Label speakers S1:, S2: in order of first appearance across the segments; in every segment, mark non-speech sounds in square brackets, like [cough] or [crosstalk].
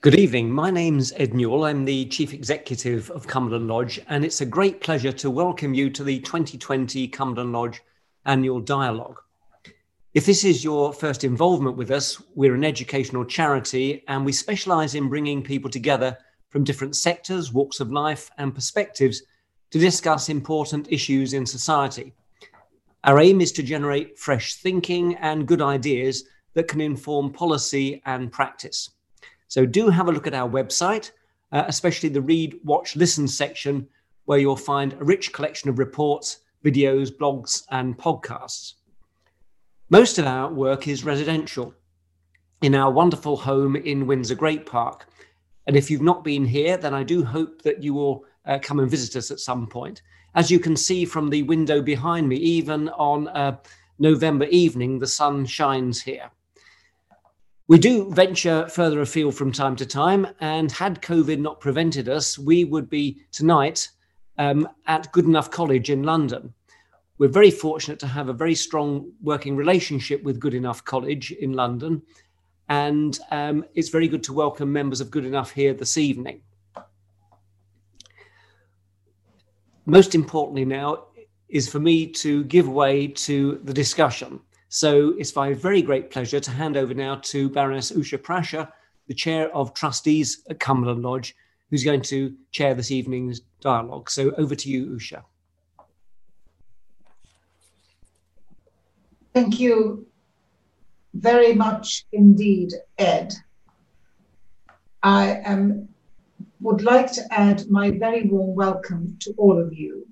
S1: Good evening. My name's Ed Newell. I'm the Chief Executive of Cumberland Lodge, and it's a great pleasure to welcome you to the 2020 Cumberland Lodge Annual Dialogue. If this is your first involvement with us, we're an educational charity and we specialise in bringing people together from different sectors, walks of life, and perspectives to discuss important issues in society. Our aim is to generate fresh thinking and good ideas that can inform policy and practice. So do have a look at our website, uh, especially the read, watch, listen section, where you'll find a rich collection of reports, videos, blogs, and podcasts. Most of our work is residential in our wonderful home in Windsor Great Park. And if you've not been here, then I do hope that you will uh, come and visit us at some point. As you can see from the window behind me, even on a November evening, the sun shines here. We do venture further afield from time to time, and had COVID not prevented us, we would be tonight um, at Goodenough College in London. We're very fortunate to have a very strong working relationship with Goodenough College in London, and um, it's very good to welcome members of Goodenough here this evening. Most importantly, now is for me to give way to the discussion. So it's my very great pleasure to hand over now to Baroness Usha Prashar, the Chair of Trustees at Cumberland Lodge, who's going to chair this evening's dialogue. So over to you, Usha.
S2: Thank you very much indeed, Ed. I am, would like to add my very warm welcome to all of you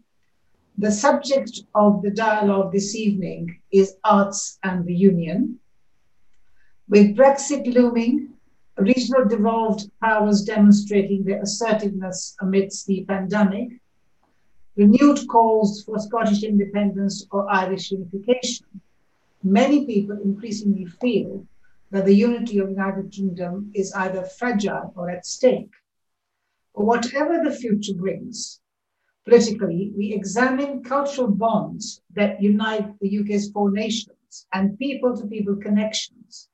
S2: the subject of the dialogue this evening is arts and the union. With Brexit looming, regional devolved powers demonstrating their assertiveness amidst the pandemic, renewed calls for Scottish independence or Irish unification, many people increasingly feel that the unity of the United Kingdom is either fragile or at stake. Whatever the future brings, politically, we examine cultural bonds that unite the UK's four nations and people to people connections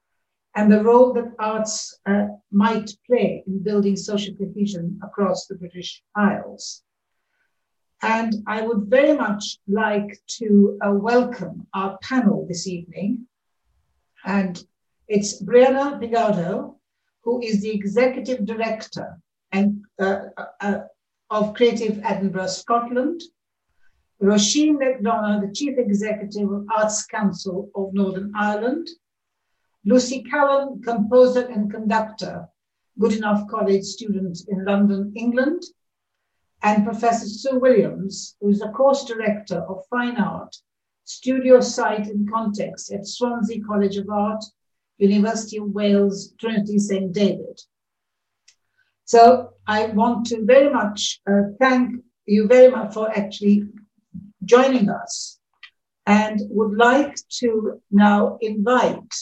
S2: and the role that arts uh, might play in building social cohesion across the British Isles. And I would very much like to uh, welcome our panel this evening. And it's Brianna Pegado, who is the executive director and uh, uh, uh of Creative Edinburgh Scotland, Roisin McDonough, the Chief Executive of Arts Council of Northern Ireland, Lucy Callan, composer and conductor, Goodenough College student in London, England, and Professor Sue Williams, who is the course director of Fine Art, Studio Site and Context at Swansea College of Art, University of Wales, Trinity St. David. So I want to very much uh, thank you very much for actually joining us and would like to now invite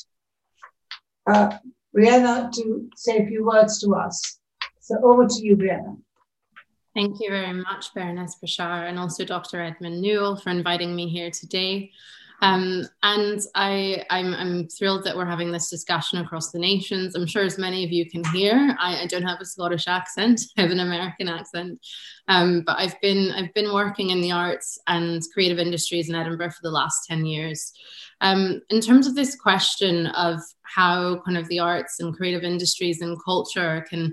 S2: uh, Brianna to say a few words to us. So over to you, Brianna.
S3: Thank you very much, Baroness Prashar, and also Dr. Edmund Newell for inviting me here today. Um, and I, I'm, I'm, thrilled that we're having this discussion across the nations. I'm sure as many of you can hear, I, I don't have a Scottish accent, [laughs] I have an American accent. Um, but I've been, I've been working in the arts and creative industries in Edinburgh for the last 10 years. Um, in terms of this question of how kind of the arts and creative industries and culture can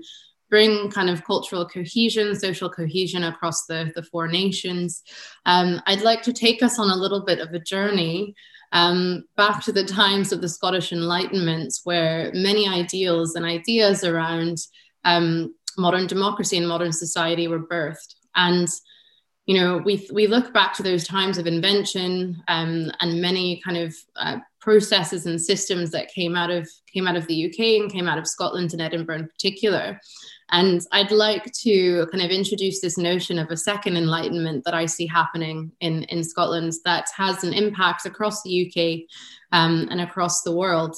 S3: bring kind of cultural cohesion, social cohesion across the, the four nations. Um, I'd like to take us on a little bit of a journey um, back to the times of the Scottish Enlightenment, where many ideals and ideas around um, modern democracy and modern society were birthed. And you know, we we look back to those times of invention um, and many kind of uh, processes and systems that came out of came out of the UK and came out of Scotland and Edinburgh in particular. And I'd like to kind of introduce this notion of a second enlightenment that I see happening in, in Scotland that has an impact across the UK um, and across the world.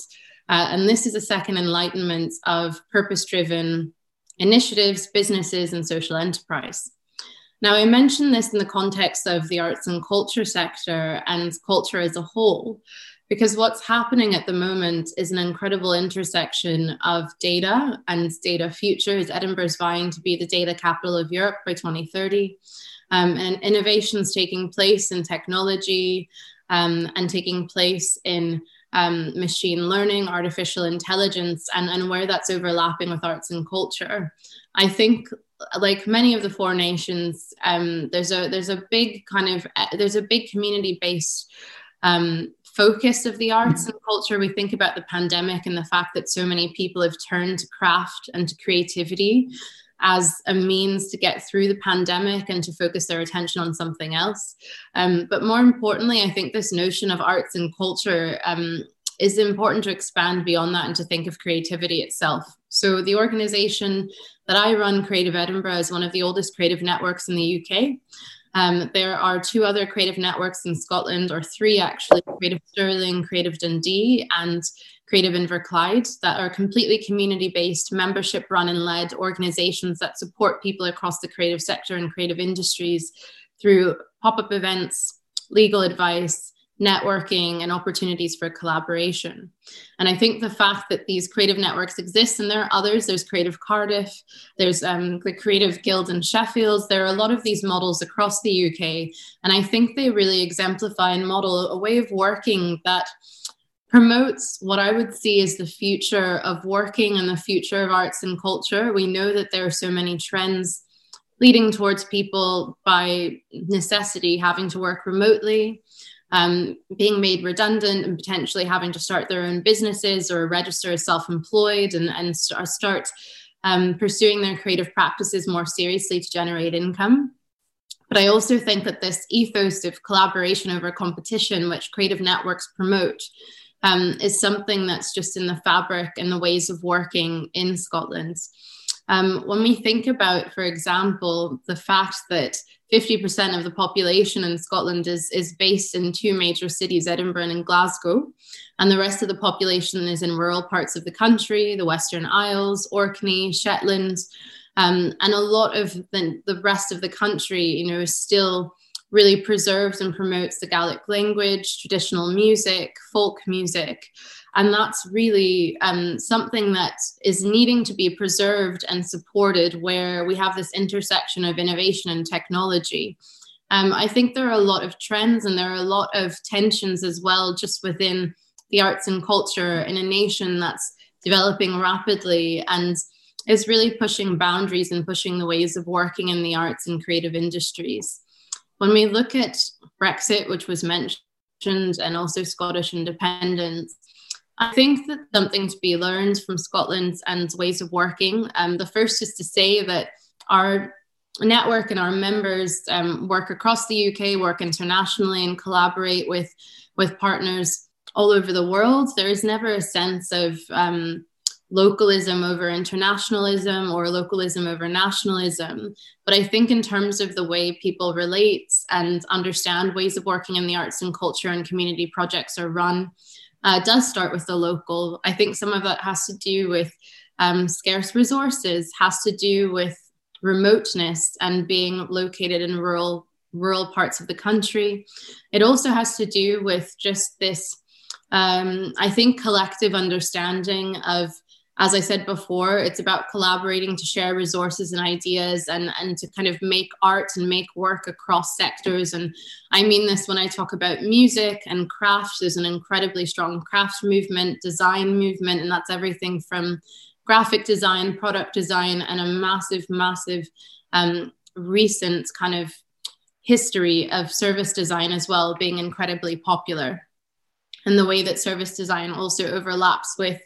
S3: Uh, and this is a second enlightenment of purpose driven initiatives, businesses, and social enterprise. Now, I mention this in the context of the arts and culture sector and culture as a whole, because what's happening at the moment is an incredible intersection of data and data futures. Edinburgh is vying to be the data capital of Europe by 2030. Um, and innovations taking place in technology um, and taking place in um, machine learning, artificial intelligence, and, and where that's overlapping with arts and culture. I think like many of the four nations, um, there's a there's a big kind of there's a big community based um, focus of the arts and culture. We think about the pandemic and the fact that so many people have turned to craft and to creativity as a means to get through the pandemic and to focus their attention on something else. Um, but more importantly, I think this notion of arts and culture um, is important to expand beyond that and to think of creativity itself. So, the organization that I run, Creative Edinburgh, is one of the oldest creative networks in the UK. Um, there are two other creative networks in Scotland, or three actually Creative Stirling, Creative Dundee, and Creative Inverclyde, that are completely community based, membership run and led organizations that support people across the creative sector and creative industries through pop up events, legal advice, networking and opportunities for collaboration. And I think the fact that these creative networks exist, and there are others, there's Creative Cardiff, there's um, the Creative Guild in Sheffield, there are a lot of these models across the UK. And I think they really exemplify and model a way of working that promotes what I would see as the future of working and the future of arts and culture. We know that there are so many trends leading towards people by necessity having to work remotely um, being made redundant and potentially having to start their own businesses or register as self employed and, and start um, pursuing their creative practices more seriously to generate income. But I also think that this ethos of collaboration over competition, which creative networks promote, um, is something that's just in the fabric and the ways of working in Scotland. Um, when we think about, for example, the fact that 50% of the population in Scotland is, is based in two major cities, Edinburgh and Glasgow. And the rest of the population is in rural parts of the country, the Western Isles, Orkney, Shetland. Um, and a lot of the, the rest of the country, you know, is still really preserves and promotes the Gaelic language, traditional music, folk music. And that's really um, something that is needing to be preserved and supported where we have this intersection of innovation and technology. Um, I think there are a lot of trends and there are a lot of tensions as well, just within the arts and culture in a nation that's developing rapidly and is really pushing boundaries and pushing the ways of working in the arts and creative industries. When we look at Brexit, which was mentioned, and also Scottish independence, I think that something to be learned from Scotland and ways of working. Um, the first is to say that our network and our members um, work across the UK, work internationally, and collaborate with with partners all over the world. There is never a sense of um, localism over internationalism or localism over nationalism. But I think, in terms of the way people relate and understand ways of working in the arts and culture and community projects are run, uh, does start with the local. I think some of that has to do with um, scarce resources, has to do with remoteness and being located in rural rural parts of the country. It also has to do with just this, um, I think, collective understanding of as I said before, it's about collaborating to share resources and ideas and, and to kind of make art and make work across sectors. And I mean this when I talk about music and craft. There's an incredibly strong craft movement, design movement, and that's everything from graphic design, product design, and a massive, massive um, recent kind of history of service design as well being incredibly popular. And the way that service design also overlaps with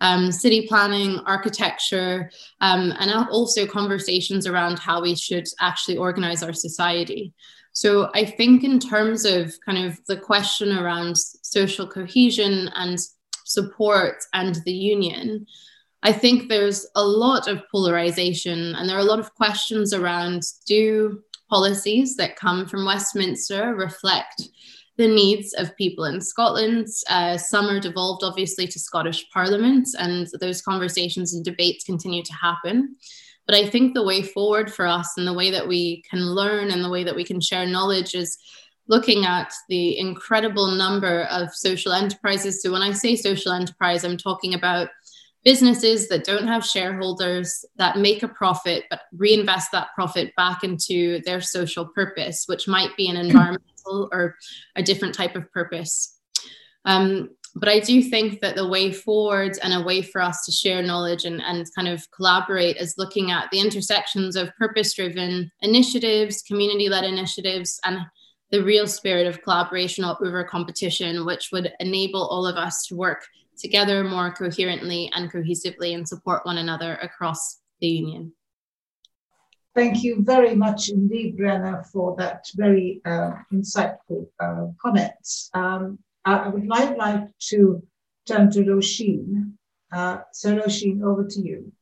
S3: um, city planning, architecture, um, and also conversations around how we should actually organize our society. So I think, in terms of kind of the question around social cohesion and support and the union, I think there's a lot of polarization and there are a lot of questions around do policies that come from Westminster reflect the needs of people in Scotland. Uh, some are devolved, obviously, to Scottish Parliament, and those conversations and debates continue to happen. But I think the way forward for us and the way that we can learn and the way that we can share knowledge is looking at the incredible number of social enterprises. So when I say social enterprise, I'm talking about businesses that don't have shareholders that make a profit but reinvest that profit back into their social purpose, which might be an [clears throat] environmental or a different type of purpose. Um, but I do think that the way forward and a way for us to share knowledge and, and kind of collaborate is looking at the intersections of purpose driven initiatives, community led initiatives, and the real spirit of collaboration over competition, which would enable all of us to work together more coherently and cohesively and support one another across the union.
S2: Thank you very much indeed, Brenna, for that very uh, insightful uh, comments. Um, I would like, like to turn to Roisin. Uh, so, Roisin, over to you.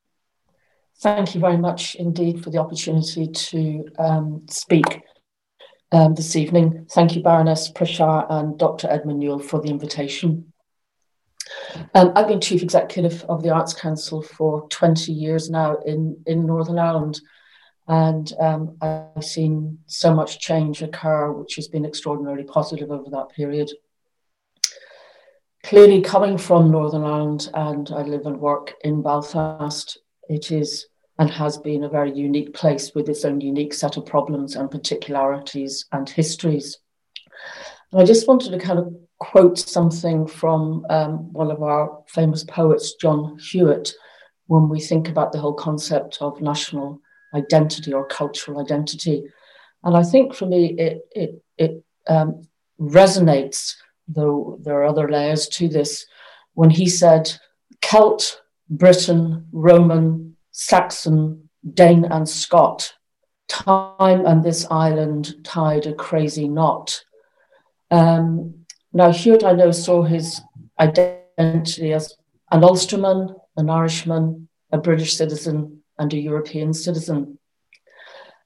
S4: Thank you very much indeed for the opportunity to um, speak um, this evening. Thank you, Baroness Prashar and Dr. Edmund Newell, for the invitation. Um, I've been Chief Executive of the Arts Council for 20 years now in, in Northern Ireland, and um, I've seen so much change occur, which has been extraordinarily positive over that period. Clearly, coming from Northern Ireland, and I live and work in Belfast, it is and has been a very unique place with its own unique set of problems and particularities and histories. And I just wanted to kind of quote something from um, one of our famous poets, John Hewitt, when we think about the whole concept of national identity or cultural identity. And I think for me, it, it, it um, resonates, though there are other layers to this, when he said, Celt, Briton, Roman, Saxon, Dane, and Scot, time and this island tied a crazy knot. Um, now, Hewitt, I know, saw his identity as an Ulsterman, an Irishman, a British citizen, and a European citizen.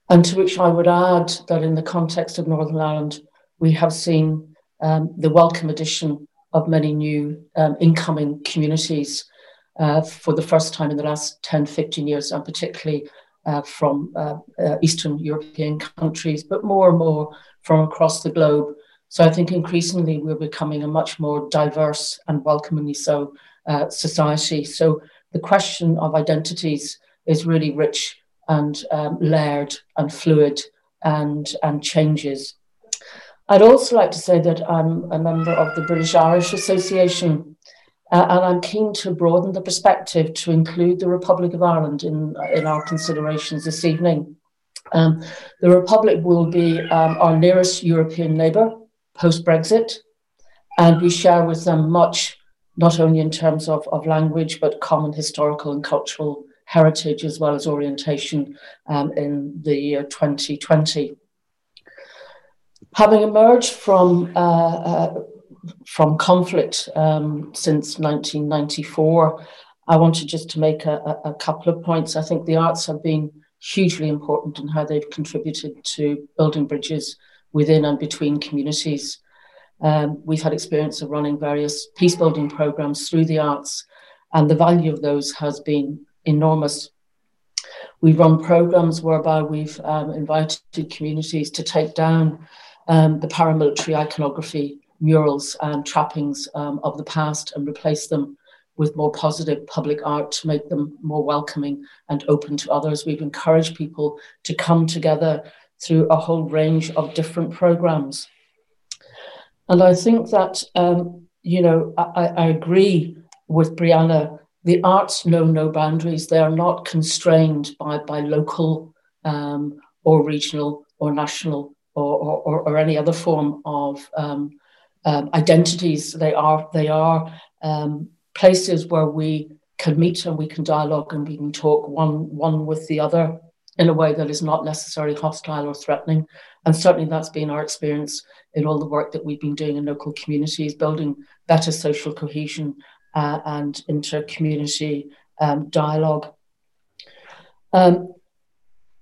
S4: And to which I would add that in the context of Northern Ireland, we have seen um, the welcome addition of many new um, incoming communities uh, for the first time in the last 10, 15 years, and particularly uh, from uh, uh Eastern European countries, but more and more from across the globe so I think increasingly we're becoming a much more diverse and welcomingly so uh, society. So the question of identities is really rich and um, layered and fluid and, and changes. I'd also like to say that I'm a member of the British Irish Association, uh, and I'm keen to broaden the perspective to include the Republic of Ireland in, in our considerations this evening. Um, the Republic will be um, our nearest European neighbour, post Brexit. And we share with them much, not only in terms of, of language, but common historical and cultural heritage as well as orientation um, in the year 2020. Having emerged from, uh, uh, from conflict um, since 1994, I wanted just to make a, a, couple of points. I think the arts have been hugely important in how they've contributed to building bridges within and between communities. Um, we've had experience of running various peace building programs through the arts, and the value of those has been enormous. We've run programs whereby we've um, invited communities to take down um, the paramilitary iconography, murals, and trappings um, of the past and replace them with more positive public art to make them more welcoming and open to others. We've encouraged people to come together through a whole range of different programs. And I think that, um, you know, I, I agree with Brianna. The arts know no boundaries. They are not constrained by, by local um, or regional or national or, or, or, any other form of um, um, identities. They are, they are um, places where we can meet and we can dialogue and we can talk one, one with the other in a way that is not necessarily hostile or threatening. And certainly that's been our experience in all the work that we've been doing in local communities, building better social cohesion uh, and inter-community um, dialogue. Um,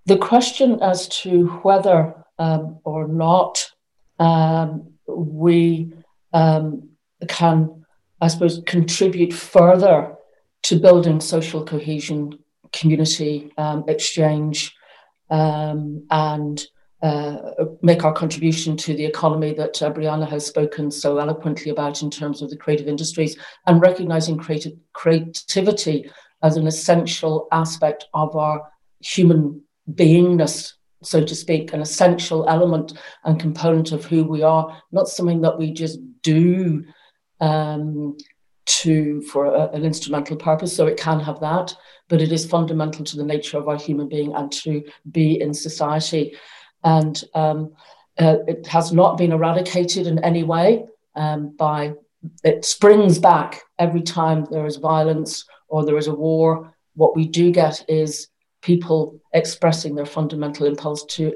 S4: the question as to whether um, or not um, we um, can, I suppose, contribute further to building social cohesion community um, exchange um, and uh, make our contribution to the economy that uh, Brianna has spoken so eloquently about in terms of the creative industries and recognizing creative, creativity as an essential aspect of our human beingness, so to speak, an essential element and component of who we are, not something that we just do. Um, to for a, an instrumental purpose. So it can have that, but it is fundamental to the nature of our human being and to be in society and um, uh, it has not been eradicated in any way um, by it springs back every time there is violence or there is a war what we do get is people expressing their fundamental impulse to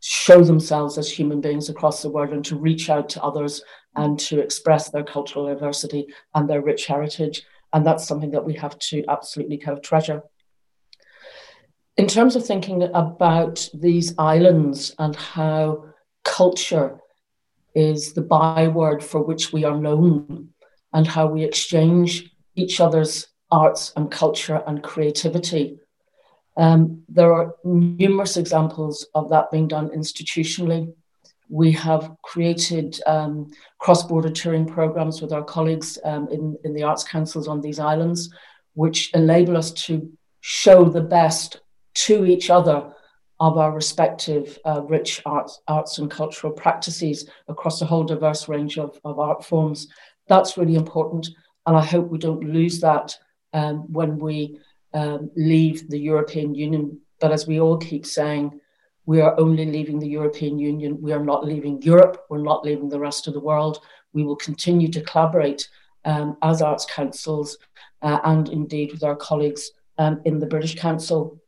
S4: show themselves as human beings across the world and to reach out to others and to express their cultural diversity and their rich heritage and that's something that we have to absolutely kind of treasure in terms of thinking about these islands and how culture is the byword for which we are known and how we exchange each other's arts and culture and creativity. Um, there are numerous examples of that being done institutionally. We have created um, cross border touring programs with our colleagues um, in, in the arts councils on these islands, which enable us to show the best to each other of our respective uh, rich arts, arts and cultural practices across a whole diverse range of, of art forms. That's really important. And I hope we don't lose that um, when we um, leave the European Union. But as we all keep saying, we are only leaving the European Union. We are not leaving Europe. We're not leaving the rest of the world. We will continue to collaborate um, as arts councils uh, and indeed with our colleagues um, in the British Council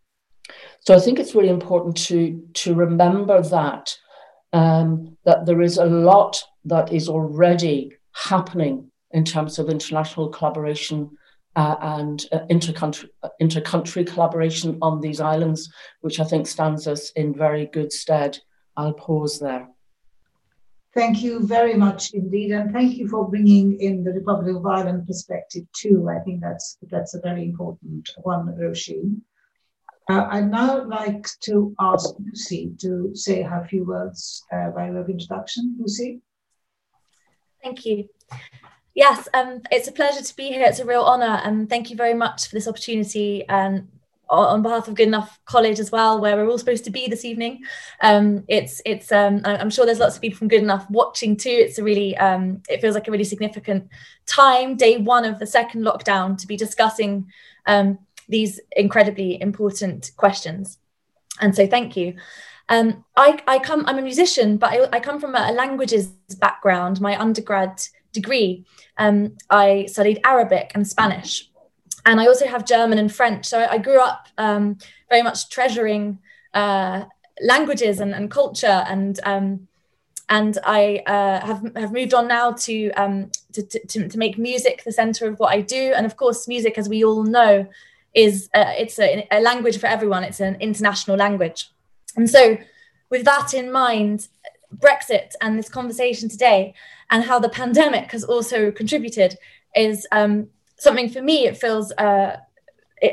S4: so I think it's really important to, to remember that, um, that there is a lot that is already happening in terms of international collaboration uh, and uh, intercountry, uh, intercountry collaboration on these islands, which I think stands us in very good stead. I'll pause there.
S2: Thank you very much indeed, and thank you for bringing in the Republic of Ireland perspective too. I think that's that's a very important one, Roisin. Uh, I'd now like to ask Lucy to say her few words uh, by way of introduction. Lucy?
S5: Thank you. Yes, um, it's a pleasure to be here. It's a real honour, and thank you very much for this opportunity. And on behalf of Goodenough College as well, where we're all supposed to be this evening, um, it's it's. Um, I'm sure there's lots of people from Goodenough watching too. It's a really, um, it feels like a really significant time, day one of the second lockdown, to be discussing um, these incredibly important questions. And so thank you. Um, I, I come, I'm a musician, but I, I come from a languages background. My undergrad degree, um, I studied Arabic and Spanish. And I also have German and French. So I, I grew up um, very much treasuring uh, languages and, and, culture. And um, and I uh, have have moved on now to, um, to, to to make music the center of what I do. And of course, music, as we all know, is uh, it's a, a language for everyone. It's an international language. And so, with that in mind, Brexit and this conversation today, and how the pandemic has also contributed, is um, something for me. It feels. Uh,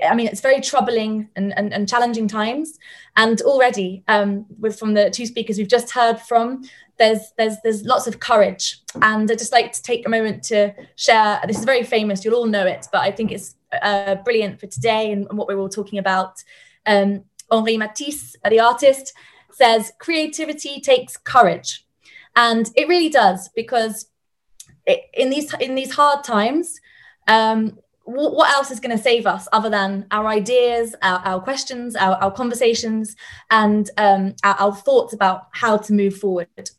S5: I mean, it's very troubling and, and, and challenging times. And already, um, with from the two speakers we've just heard from, there's there's there's lots of courage. And I'd just like to take a moment to share. This is very famous. You'll all know it, but I think it's uh, brilliant for today and, and, what we're all talking about. Um, Henri Matisse, the artist, says creativity takes courage, and it really does because in these in these hard times, um, what, what else is going to save us other than our ideas, our, our questions, our, our, conversations, and um, our, our thoughts about how to move forward?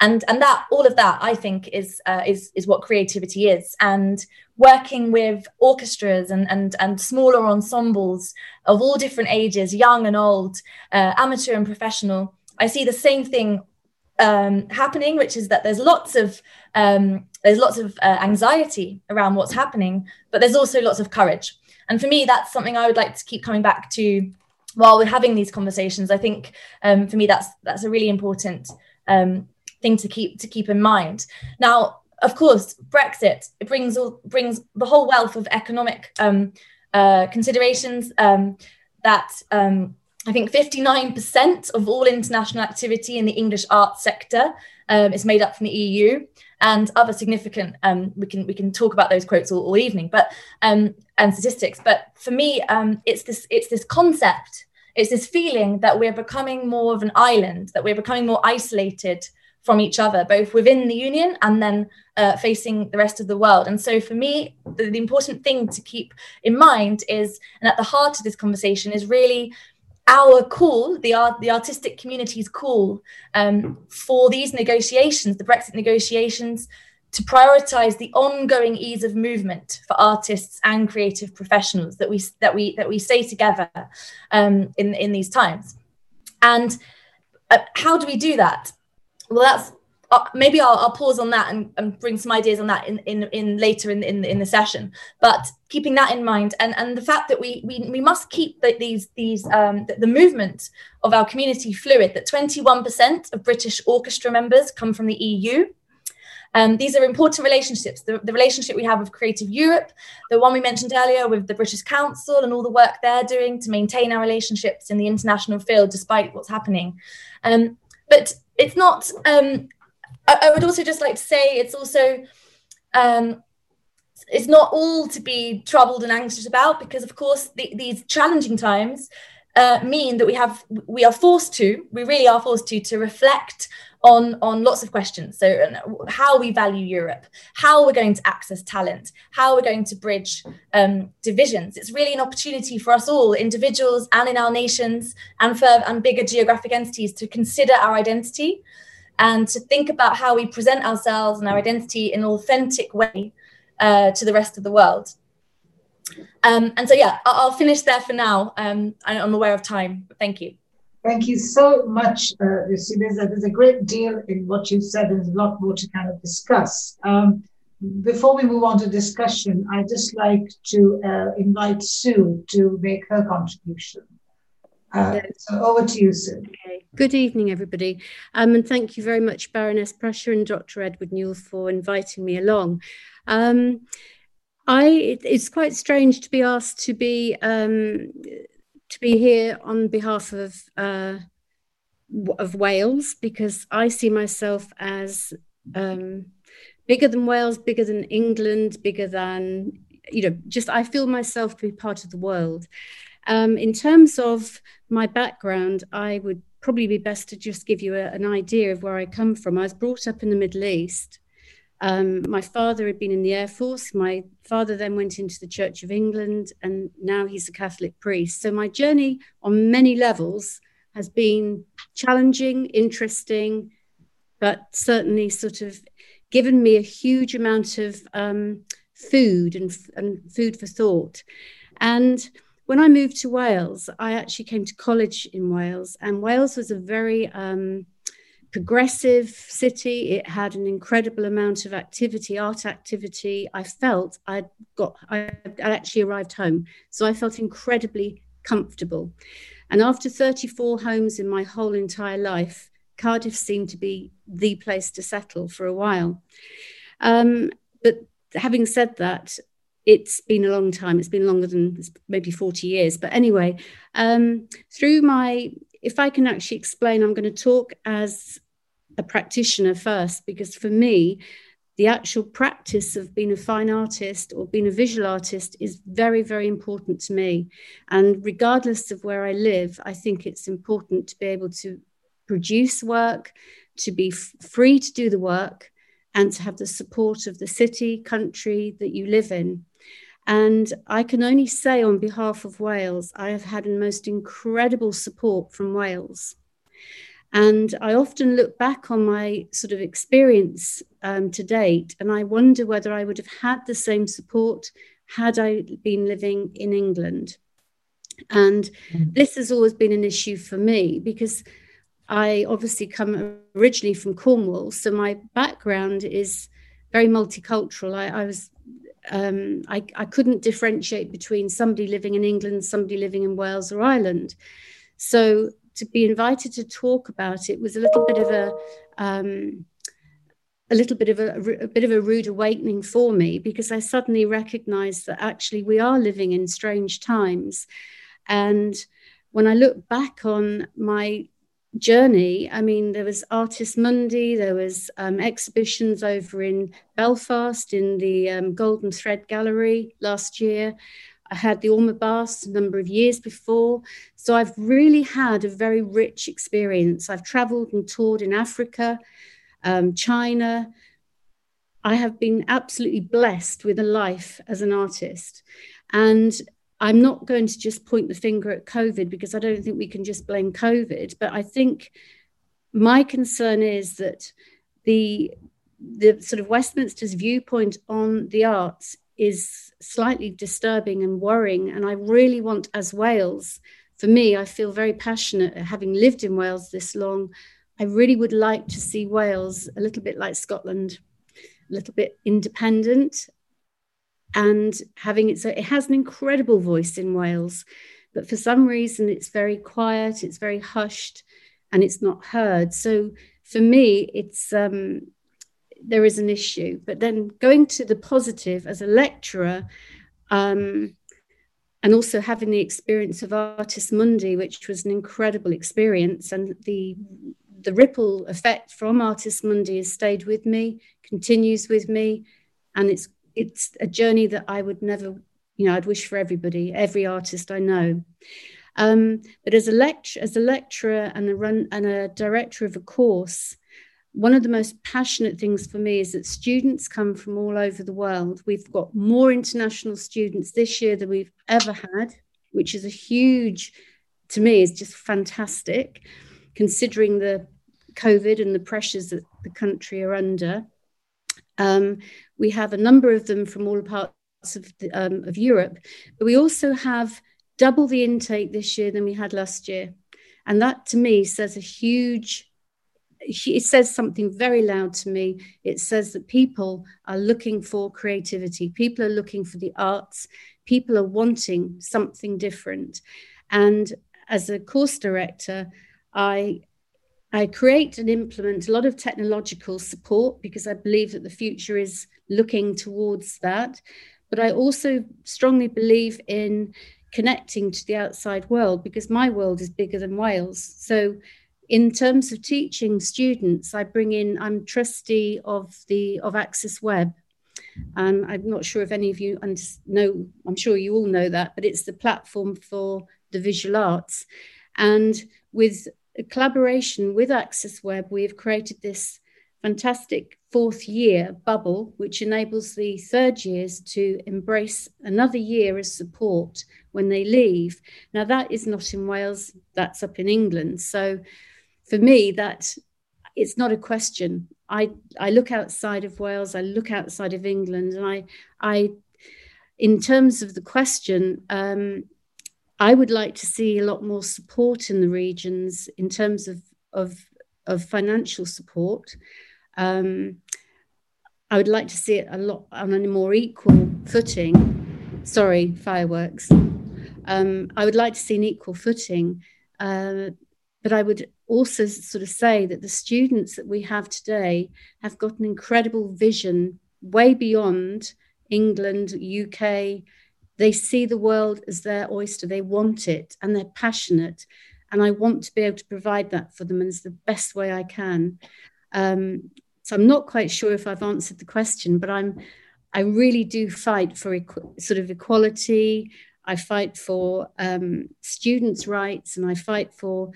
S5: and and that all of that i think is uh, is is what creativity is and working with orchestras and and and smaller ensembles of all different ages young and old uh, amateur and professional i see the same thing um, happening which is that there's lots of um, there's lots of uh, anxiety around what's happening but there's also lots of courage and for me that's something i would like to keep coming back to while we're having these conversations i think um, for me that's that's a really important um, thing to keep to keep in mind. Now, of course, Brexit it brings all, brings the whole wealth of economic um, uh, considerations um, that um, I think 59% of all international activity in the English arts sector um, is made up from the EU and other significant um, we can we can talk about those quotes all, all evening but um, and statistics. But for me um, it's this it's this concept it's this feeling that we're becoming more of an island that we're becoming more isolated from each other both within the union and then uh, facing the rest of the world. And so for me the, the important thing to keep in mind is and at the heart of this conversation is really our call, the art, the artistic community's call um, for these negotiations, the Brexit negotiations, to prioritize the ongoing ease of movement for artists and creative professionals that we that we that we stay together um, in in these times. And uh, how do we do that? Well, that's uh, maybe I'll, I'll, pause on that and, and, bring some ideas on that in, in, in later in, in, in the session. But keeping that in mind, and, and the fact that we we, we must keep the, these these um, the, the, movement of our community fluid. That 21% of British orchestra members come from the EU. Um, these are important relationships. The, the relationship we have with Creative Europe, the one we mentioned earlier with the British Council, and all the work they're doing to maintain our relationships in the international field, despite what's happening. Um, but it's not um, I, I would also just like to say it's also um, it's not all to be troubled and anxious about because of course the, these challenging times uh, mean that we have we are forced to we really are forced to to reflect on on lots of questions. So how we value europe how we're going to access talent how we're going to bridge um, divisions. It's really an opportunity for us all individuals and in our nations and for and bigger geographic entities to consider our identity and to think about how we present ourselves and our identity in an authentic way uh, to the rest of the world. Um, and so, yeah, I'll, finish there for now. Um, I'm aware of time, thank you.
S2: Thank you so much, uh, Lucy. There's a, there's a great deal in what you've said. There's a lot more to kind of discuss. Um, before we move on to discussion, I'd just like to uh, invite Sue to make her contribution. Uh, so over to you, Sue.
S6: Okay. Good evening, everybody. Um, and thank you very much, Baroness Prashar and Dr. Edward Newell for inviting me along. Um, I, it's quite strange to be asked to be um, to be here on behalf of uh, of Wales because I see myself as um, bigger than Wales, bigger than England, bigger than you know. Just I feel myself to be part of the world. Um, in terms of my background, I would probably be best to just give you a, an idea of where I come from. I was brought up in the Middle East. Um, my father had been in the Air Force. My father then went into the Church of England, and now he's a Catholic priest. So my journey on many levels has been challenging, interesting, but certainly sort of given me a huge amount of um, food and, and food for thought. And when I moved to Wales, I actually came to college in Wales, and Wales was a very um, progressive city. It had an incredible amount of activity, art activity. I felt I'd got, I actually arrived home, so I felt incredibly comfortable. And after 34 homes in my whole entire life, Cardiff seemed to be the place to settle for a while. Um, but having said that, it's been a long time. It's been longer than maybe 40 years. But anyway, um, through my, if I can actually explain, I'm going to talk as a practitioner first, because for me, the actual practice of being a fine artist or being a visual artist is very, very important to me. And regardless of where I live, I think it's important to be able to produce work, to be f- free to do the work, and to have the support of the city, country that you live in. And I can only say on behalf of Wales, I have had the most incredible support from Wales. And I often look back on my sort of experience um, to date, and I wonder whether I would have had the same support had I been living in England. And mm. this has always been an issue for me because I obviously come originally from Cornwall. So my background is very multicultural. I, I was um, I, I couldn't differentiate between somebody living in England, somebody living in Wales or Ireland. So to be invited to talk about it was a little bit of a um, a little bit of a, a, bit of a rude awakening for me because I suddenly recognized that actually we are living in strange times and when I look back on my journey, I mean, there was Artes Mundi, there was um, exhibitions over in Belfast in the um, Golden Thread Gallery last year. I had the Orma a number of years before. So I've really had a very rich experience. I've traveled and toured in Africa, um, China. I have been absolutely blessed with a life as an artist. And I'm not going to just point the finger at COVID because I don't think we can just blame COVID. But I think my concern is that the the sort of Westminster's viewpoint on the arts is slightly disturbing and worrying. And I really want, as Wales, for me, I feel very passionate, having lived in Wales this long. I really would like to see Wales a little bit like Scotland, a little bit independent and having it so it has an incredible voice in Wales, but for some reason it's very quiet, it's very hushed, and it's not heard. So for me, it's um, there is an issue. But then going to the positive as a lecturer, um, and also having the experience of Artes Mundi, which was an incredible experience, and the the ripple effect from Artes Mundi has stayed with me, continues with me, and it's it's a journey that I would never, you know, I'd wish for everybody, every artist I know. Um, but as a lecturer, as a lecturer and a run and a director of a course, one of the most passionate things for me is that students come from all over the world. We've got more international students this year than we've ever had, which is a huge, to me, is just fantastic, considering the COVID and the pressures that the country are under. Um, we have a number of them from all parts of, the, um, of Europe, but we also have double the intake this year than we had last year. And that to me says a huge, it says something very loud to me. It says that people are looking for creativity, people are looking for the arts, people are wanting something different. And as a course director, I I create and implement a lot of technological support because I believe that the future is looking towards that. But I also strongly believe in connecting to the outside world because my world is bigger than Wales. So, in terms of teaching students, I bring in, I'm trustee of the of Axisweb. Um, I'm not sure if any of you know, I'm sure you all know that, but it's the platform for the visual arts. And with collaboration with Axisweb, we have created this fantastic fourth year bubble, which enables the third years to embrace another year as support when they leave. Now, that is not in Wales, that's up in England. So for me, that it's not a question. I, I look outside of Wales, I look outside of England, and I, I in terms of the question, um, I would like to see a lot more support in the regions in terms of, of, of financial support. Um, I would like to see it a lot on a more equal footing. Sorry, fireworks. Um, I would like to see an equal footing, uh, but I would also sort of say that the students that we have today have got an incredible vision way beyond England, UK, they see the world as their oyster. They want it and they're passionate. And I want to be able to provide that for them as the best way I can. Um, so I'm not quite sure if I've answered the question, but I'm I really do fight for equ- sort of equality. I fight for um, students' rights and I fight for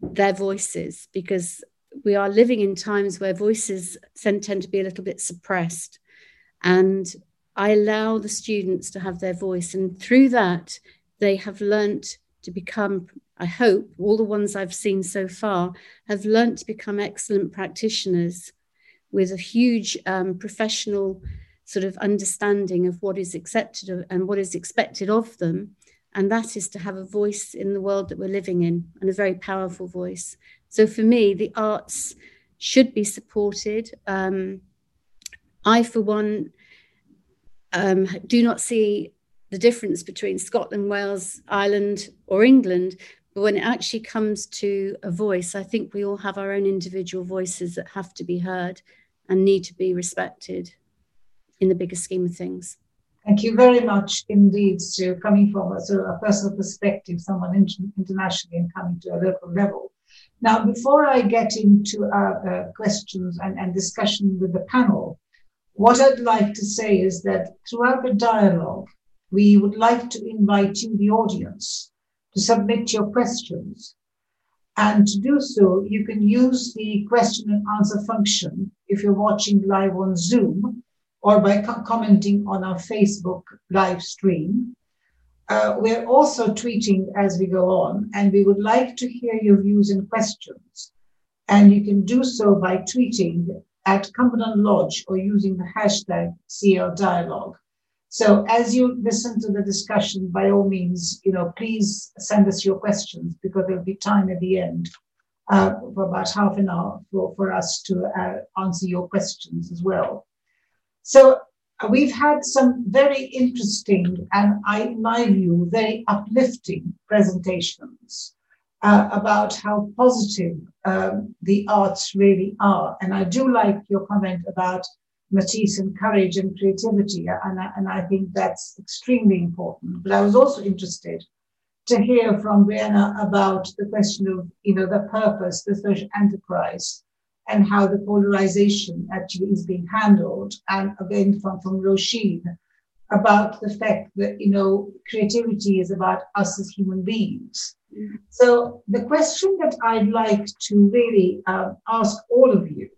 S6: their voices because we are living in times where voices tend, tend to be a little bit suppressed. And I allow the students to have their voice. And through that, they have learnt to become, I hope, all the ones I've seen so far have learnt to become excellent practitioners with a huge um, professional sort of understanding of what is accepted and what is expected of them. And that is to have a voice in the world that we're living in and a very powerful voice. So for me, the arts should be supported. Um, I, for one, um, do not see the difference between Scotland, Wales, Ireland, or England. But when it actually comes to a voice, I think we all have our own individual voices that have to be heard and need to be respected in the bigger scheme of things.
S2: Thank you very much indeed, Sue, coming from a sort of a personal perspective, someone internationally and coming to a local level. Now, before I get into our uh, questions and, and discussion with the panel, what I'd like to say is that throughout the dialogue, we would like to invite you, the audience, to submit your questions. And to do so, you can use the question and answer function if you're watching live on Zoom or by co- commenting on our Facebook live stream. Uh, we're also tweeting as we go on, and we would like to hear your views and questions. And you can do so by tweeting at Cumberland Lodge or using the hashtag CL Dialogue. So as you listen to the discussion, by all means, you know, please send us your questions because there'll be time at the end uh, for about half an hour for, for us to uh, answer your questions as well. So uh, we've had some very interesting and, I, in my view, very uplifting presentations uh, about how positive um, the arts really are. And I do like your comment about Matisse and courage and creativity, and I, and I think that's extremely important. But I was also interested to hear from Brianna about the question of, you know, the purpose, the social enterprise, and how the polarization actually is being handled. And again, from, from Roisin, about the fact that, you know, creativity is about us as human beings. So the question that I'd like to really um, ask all of you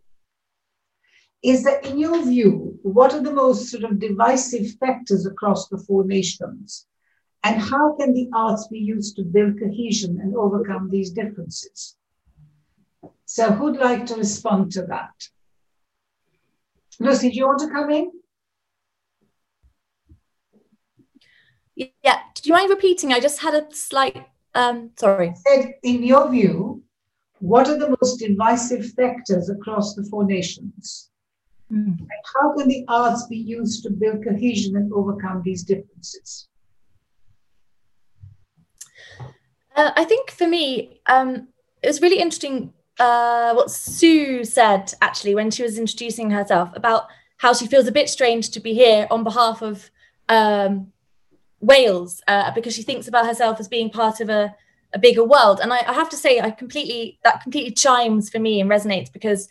S2: is that in your view, what are the most sort of divisive factors across the four nations? And how can the arts be used to build cohesion and overcome these differences? So who'd like to respond to that? Lucy, do you want to come in?
S5: Yeah, do you mind repeating? I just had a slight, um, sorry.
S2: Said, in your view, what are the most divisive factors across the four nations? Mm. And how can the arts be used to build cohesion and overcome these differences?
S5: Uh, I think for me, um, it was really interesting uh, what Sue said actually when she was introducing herself about how she feels a bit strange to be here on behalf of um, Wales uh, because she thinks about herself as being part of a, a bigger world. And I, I, have to say, I completely that completely chimes for me and resonates because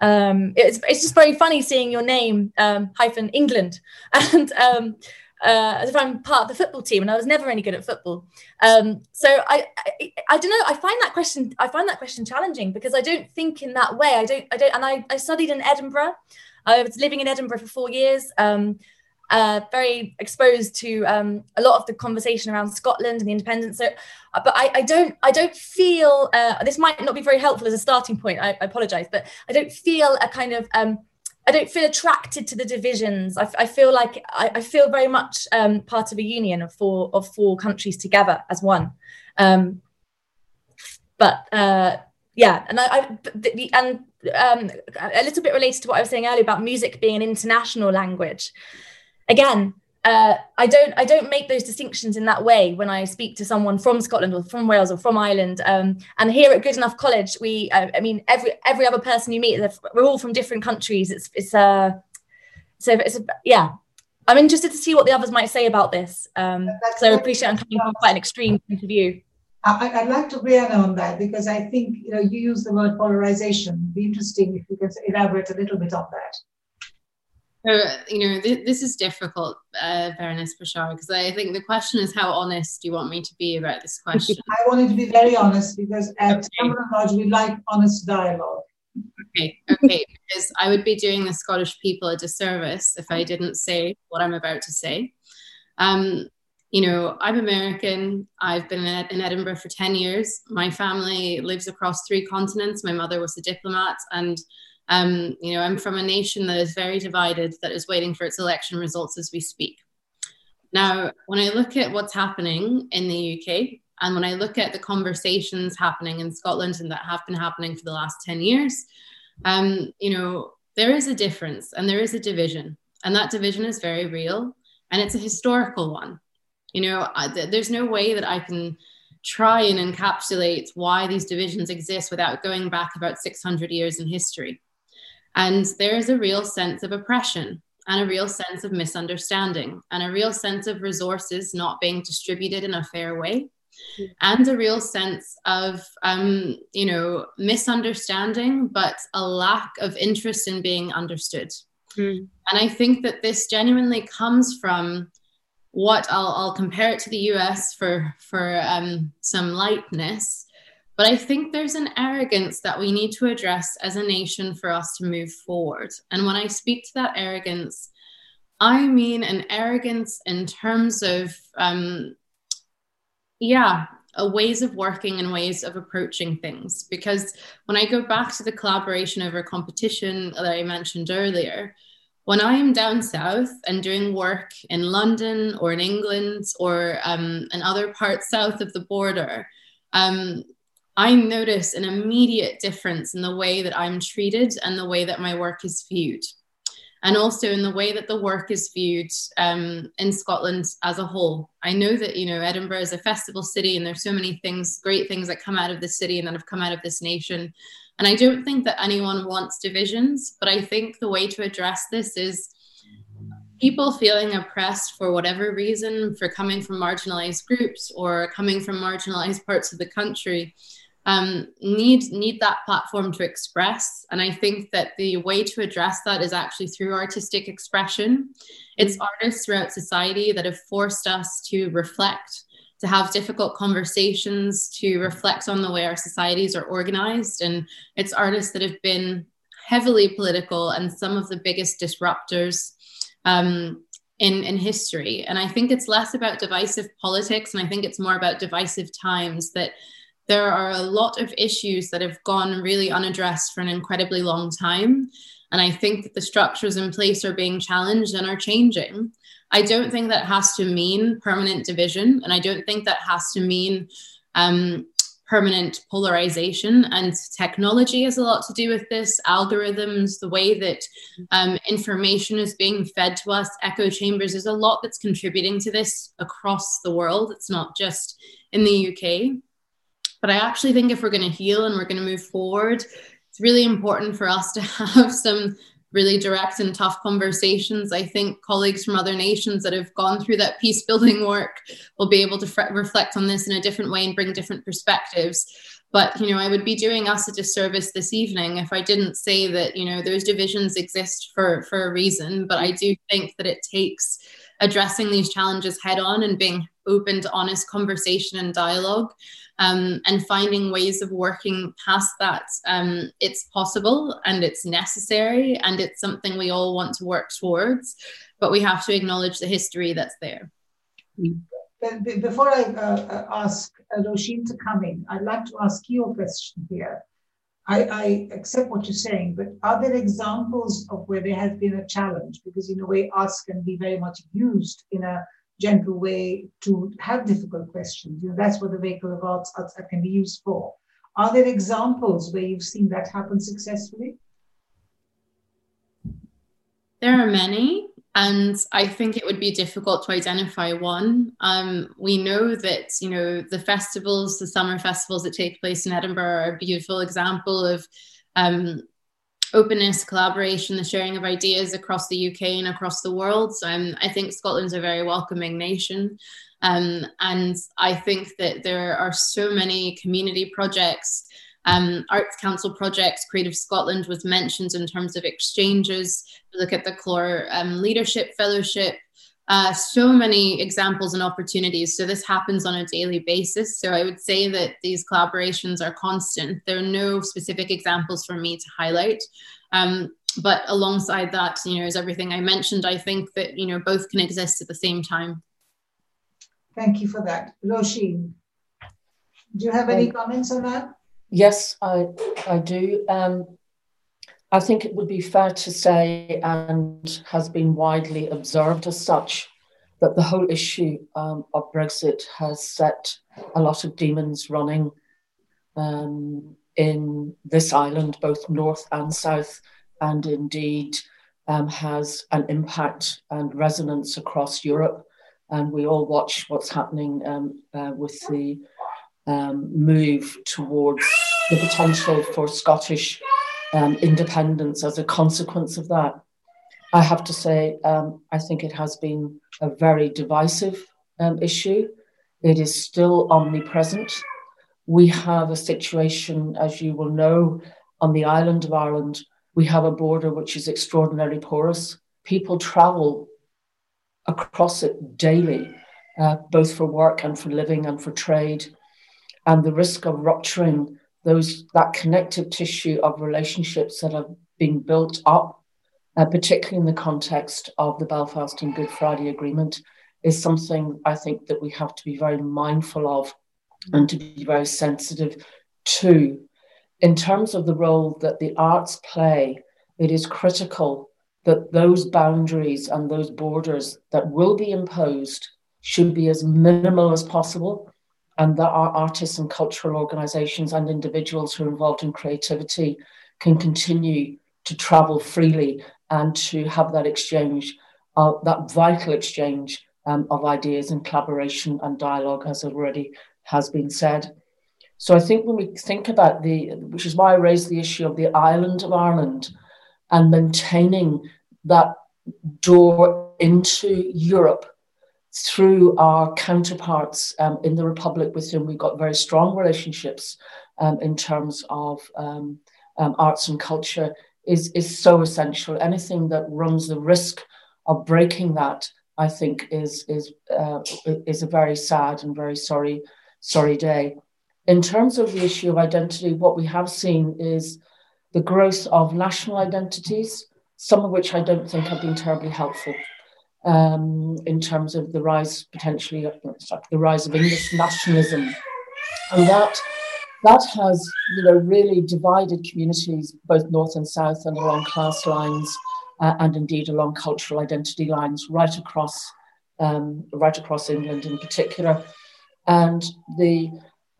S5: um, it's it's just very funny seeing your name um, hyphen England [laughs] and um, uh, as if I'm part of the football team, and I was never any good at football. Um, so I, I, I, don't know. I find that question, I find that question challenging because I don't think in that way. I don't, I don't, and I, I studied in Edinburgh. I was living in Edinburgh for four years. Um, uh, very exposed to um, a lot of the conversation around Scotland and the independence. So, uh, but I, I don't, I don't feel. Uh, this might not be very helpful as a starting point. I, I apologise, but I don't feel a kind of um, I don't feel attracted to the divisions. I, I feel like I, I, feel very much um, part of a union of four of four countries together as one. Um, but uh, yeah, and I, I the, and um, a little bit related to what I was saying earlier about music being an international language. Again, uh, I don't I don't make those distinctions in that way when I speak to someone from Scotland or from Wales or from Ireland. Um, and here at Goodenough College, we uh, I mean every every other person you meet, we're all from different countries. It's it's uh, so it's a, yeah. I'm interested to see what the others might say about this. Um, so I appreciate I'm coming from quite an extreme point of view.
S2: I, would like to Brianna on that because I think you know you use the word polarization. It'd be interesting if you can elaborate a little bit on that.
S3: So, you know, th- this is difficult, uh, Baroness Prashar, because I think the question is how honest do you want me to be about this question?
S2: I wanted to be very honest because at okay. Cumberland Lodge, we like honest dialogue.
S3: Okay, okay, because I would be doing the Scottish people a disservice if I didn't say what I'm about to say. Um, you know, I'm American. I've been in Edinburgh for 10 years. My family lives across three continents. My mother was a diplomat, and um, you know, I'm from a nation that is very divided, that is waiting for its election results as we speak. Now, when I look at what's happening in the UK, and when I look at the conversations happening in Scotland and that have been happening for the last 10 years, um, you know, there is a difference and there is a division. And that division is very real and it's a historical one. You know, I, th- there's no way that I can try and encapsulate why these divisions exist without going back about 600 years in history. And there is a real sense of oppression and a real sense of misunderstanding and a real sense of resources not being distributed in a fair way and a real sense of um, you know misunderstanding but a lack of interest in being understood mm. and i think that this genuinely comes from what I'll, I'll compare it to the us for for um, some lightness but I think there's an arrogance that we need to address as a nation for us to move forward. And when I speak to that arrogance, I mean an arrogance in terms of, um, yeah, ways of working and ways of approaching things. Because when I go back to the collaboration over competition that I mentioned earlier, when I am down south and doing work in London or in England or um, in other parts south of the border, um, I notice an immediate difference in the way that I'm treated and the way that my work is viewed. And also in the way that the work is viewed um, in Scotland as a whole. I know that, you know, Edinburgh is a festival city and there's so many things, great things that come out of the city and that have come out of this nation. And I don't think that anyone wants divisions, but I think the way to address this is people feeling oppressed for whatever reason, for coming from marginalized groups or coming from marginalized parts of the country um, need need that platform to express. And I think that the way to address that is actually through artistic expression. It's mm. artists throughout society that have forced us to reflect, to have difficult conversations, to reflect on the way our societies are organized. And it's artists that have been heavily political and some of the biggest disruptors um, in, in history. And I think it's less about divisive politics, and I think it's more about divisive times that there are a lot of issues that have gone really unaddressed for an incredibly long time. And I think that the structures in place are being challenged and are changing. I don't think that has to mean permanent division. And I don't think that has to mean um, permanent polarization. And technology has a lot to do with this algorithms, the way that um, information is being fed to us, echo chambers. There's a lot that's contributing to this across the world. It's not just in the UK. But I actually think if we're going to heal and we're going to move forward, it's really important for us to [laughs] have some really direct and tough conversations. I think colleagues from other nations that have gone through that peace building work will be able to fre- reflect on this in a different way and bring different perspectives. But you know, I would be doing us a disservice this evening if I didn't say that you know those divisions exist for for a reason. But I do think that it takes addressing these challenges head on and being open to honest conversation and dialogue um, and finding ways of working past that. Um, it's possible and it's necessary and it's something we all want to work towards, but we have to acknowledge the history that's there.
S2: Before I uh, uh ask Roisin to come in, I'd like to ask you a question here. I, I, accept what you're saying, but are there examples of where there has been a challenge? Because in a way, arts can be very much used in a gentle way to have difficult questions. You know, that's what the vehicle of arts, arts can be used for. Are there examples where you've seen that happen successfully?
S3: There are many, and I think it would be difficult to identify one. Um, we know that you know the festivals, the summer festivals that take place in Edinburgh, are a beautiful example of um, openness, collaboration, the sharing of ideas across the UK and across the world. So um, I think Scotland's a very welcoming nation. Um, and I think that there are so many community projects, um, Arts Council projects, Creative Scotland was mentioned in terms of exchanges. Look at the Clore um, Leadership Fellowship, uh, so many examples and opportunities. So this happens on a daily basis. So I would say that these collaborations are constant. There are no specific examples for me to highlight. Um, but alongside that, you know, is everything I mentioned. I think that you know both can exist at the same time.
S2: Thank you for that, Roisin. Do you have any comments on that?
S4: Yes, I I do. Um, I think it would be fair to say, and has been widely observed as such, that the whole issue um, of Brexit has set a lot of demons running um, in this island, both north and south, and indeed um, has an impact and resonance across Europe. And we all watch what's happening um, uh, with the um, move towards the potential for Scottish um, independence as a consequence of that. I have to say, um, I think it has been a very divisive um, issue. It is still omnipresent. We have a situation, as you will know, on the island of Ireland. We have a border which is extraordinarily porous. People travel across it daily, uh, both for work and for living and for trade. And the risk of rupturing those that connective tissue of relationships that have been built up, uh, particularly in the context of the Belfast and Good Friday Agreement, is something I think that we have to be very mindful of and to be very sensitive to. In terms of the role that the arts play, it is critical that those boundaries and those borders that will be imposed should be as minimal as possible, and that our artists and cultural organizations and individuals who are involved in creativity can continue to travel freely and to have that exchange, uh, that vital exchange um, of ideas and collaboration and dialogue, as already has been said. So I think when we think about the, which is why I raised the issue of the island of Ireland and maintaining that door into Europe through our counterparts um, in the Republic with whom we've got very strong relationships um, in terms of um, um arts and culture is, is so essential. Anything that runs the risk of breaking that, I think, is, is, uh, is a very sad and very sorry, sorry day. In terms of the issue of identity, what we have seen is the growth of national identities some of which I don't think have been terribly helpful um, in terms of the rise, potentially, of the rise of English nationalism. And that, that has you know, really divided communities, both north and south, and along class lines, uh, and indeed along cultural identity lines, right across, um, right across England in particular. And the,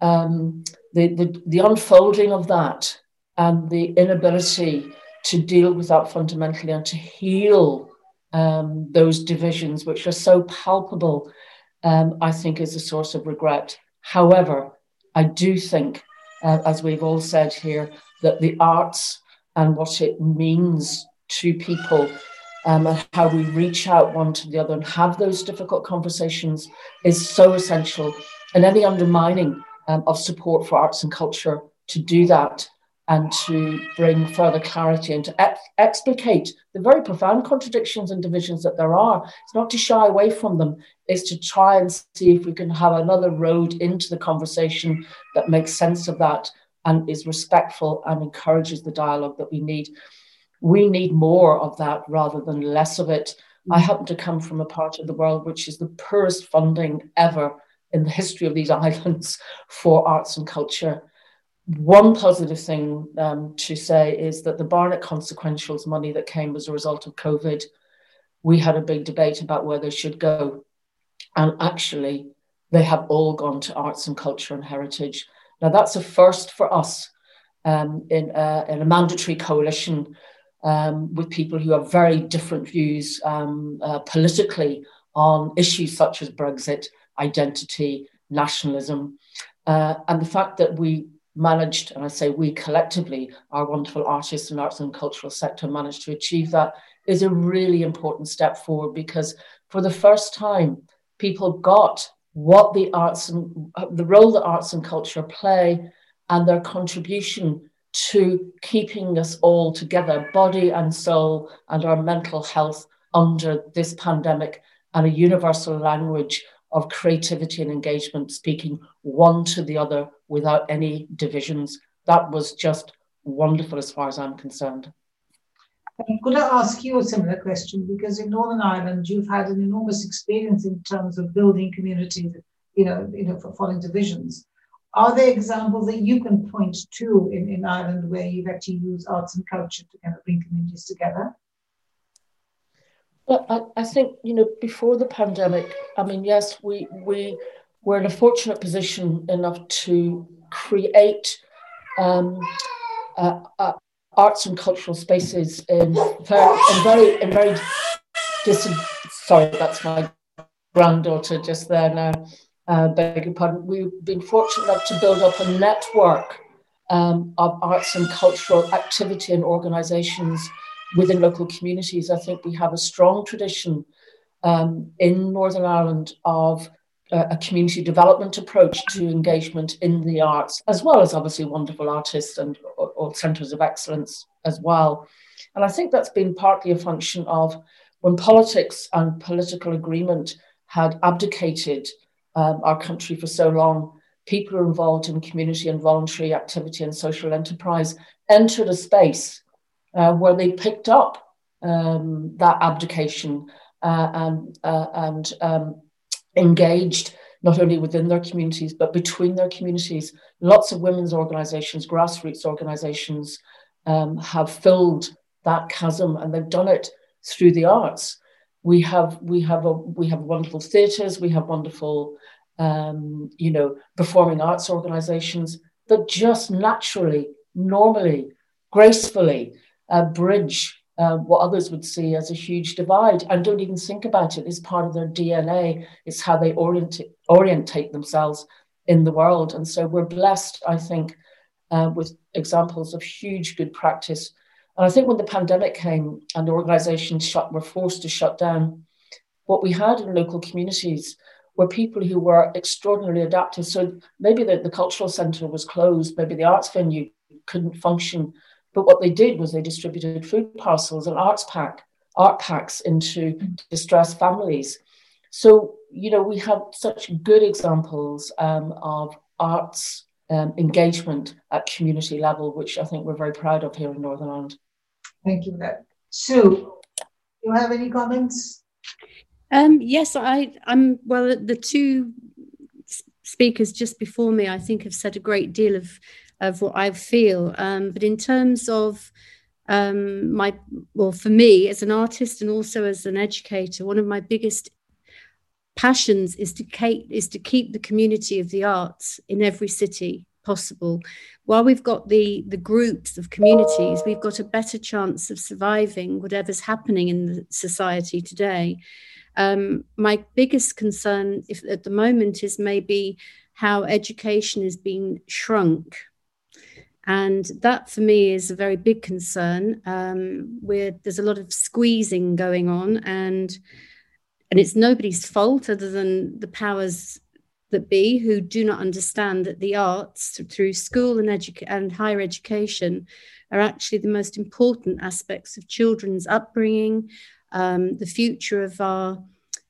S4: um, the, the, the unfolding of that and the inability to deal with that fundamentally and to heal um, those divisions, which are so palpable, um, I think is a source of regret. However, I do think, uh, as we've all said here, that the arts and what it means to people um, and how we reach out one to the other and have those difficult conversations is so essential. And any undermining um, of support for arts and culture to do that and to bring further clarity and to ex- explicate the very profound contradictions and divisions that there are. It's not to shy away from them, it's to try and see if we can have another road into the conversation that makes sense of that and is respectful and encourages the dialogue that we need. We need more of that rather than less of it. I mm. happen to come from a part of the world which is the poorest funding ever in the history of these [laughs] islands for arts and culture one positive thing um, to say is that the Barnett consequentials money that came as a result of COVID, we had a big debate about where they should go. And actually, they have all gone to arts and culture and heritage. Now, that's a first for us um, in, a, in, a, mandatory coalition um, with people who have very different views um, uh, politically on issues such as Brexit, identity, nationalism. Uh, and the fact that we managed, and I say we collectively, our wonderful artists and arts and cultural sector managed to achieve that is a really important step forward because for the first time, people got what the arts and uh, the role that arts and culture play and their contribution to keeping us all together, body and soul, and our mental health under this pandemic, and a universal language of creativity and engagement, speaking one to the other without any divisions. That was just wonderful as far as I'm concerned.
S2: Could I'm going to ask you a similar question because in Northern Ireland, you've had an enormous experience in terms of building communities, you know, you know, for following divisions. Are there examples that you can point to in, in Ireland where you've actually used arts and culture to kind of bring communities together?
S4: Well, I, I think, you know, before the pandemic, I mean, yes, we, we were in a fortunate position enough to create um, uh, uh, arts and cultural spaces in very, in very, in very distant, sorry, that's my granddaughter just there now, uh, beg your pardon. We've been fortunate enough to build up a network um, of arts and cultural activity and organizations within local communities. I think we have a strong tradition um, in Northern Ireland of a community development approach to engagement in the arts, as well as obviously wonderful artists and all centres of excellence as well. And I think that's been partly a function of when politics and political agreement had abdicated um, our country for so long, people involved in community and voluntary activity and social enterprise entered a space uh, where they picked up um, that abdication uh, and, uh, and um, engaged not only within their communities but between their communities. Lots of women's organizations, grassroots organizations um, have filled that chasm and they've done it through the arts. We have we have a we have wonderful theatres, we have wonderful um, you know performing arts organizations that just naturally, normally, gracefully uh, bridge uh, what others would see as a huge divide and don't even think about it. It's part of their DNA. It's how they orient, orientate themselves in the world. And so we're blessed, I think, uh, with examples of huge good practice. And I think when the pandemic came and organizations shut, were forced to shut down, what we had in local communities were people who were extraordinarily adaptive. So maybe the, the cultural centre was closed, maybe the arts venue couldn't function but what they did was they distributed food parcels and arts pack, art packs into distressed families. So, you know, we have such good examples um, of arts um, engagement at community level, which I think we're very proud of here in Northern Ireland.
S2: Thank you for that. Sue, do you have any comments?
S6: Um, yes, I, I'm, well, the two speakers just before me, I think, have said a great deal of of what I feel. Um, but in terms of um, my, well, for me as an artist and also as an educator, one of my biggest passions is to keep is to keep the community of the arts in every city possible. While we've got the the groups of communities, we've got a better chance of surviving whatever's happening in the society today. Um, my biggest concern, if at the moment, is maybe how education is being shrunk and that for me is a very big concern. Um, there's a lot of squeezing going on, and and it's nobody's fault other than the powers that be who do not understand that the arts through school and, edu- and higher education are actually the most important aspects of children's upbringing, um, the future of our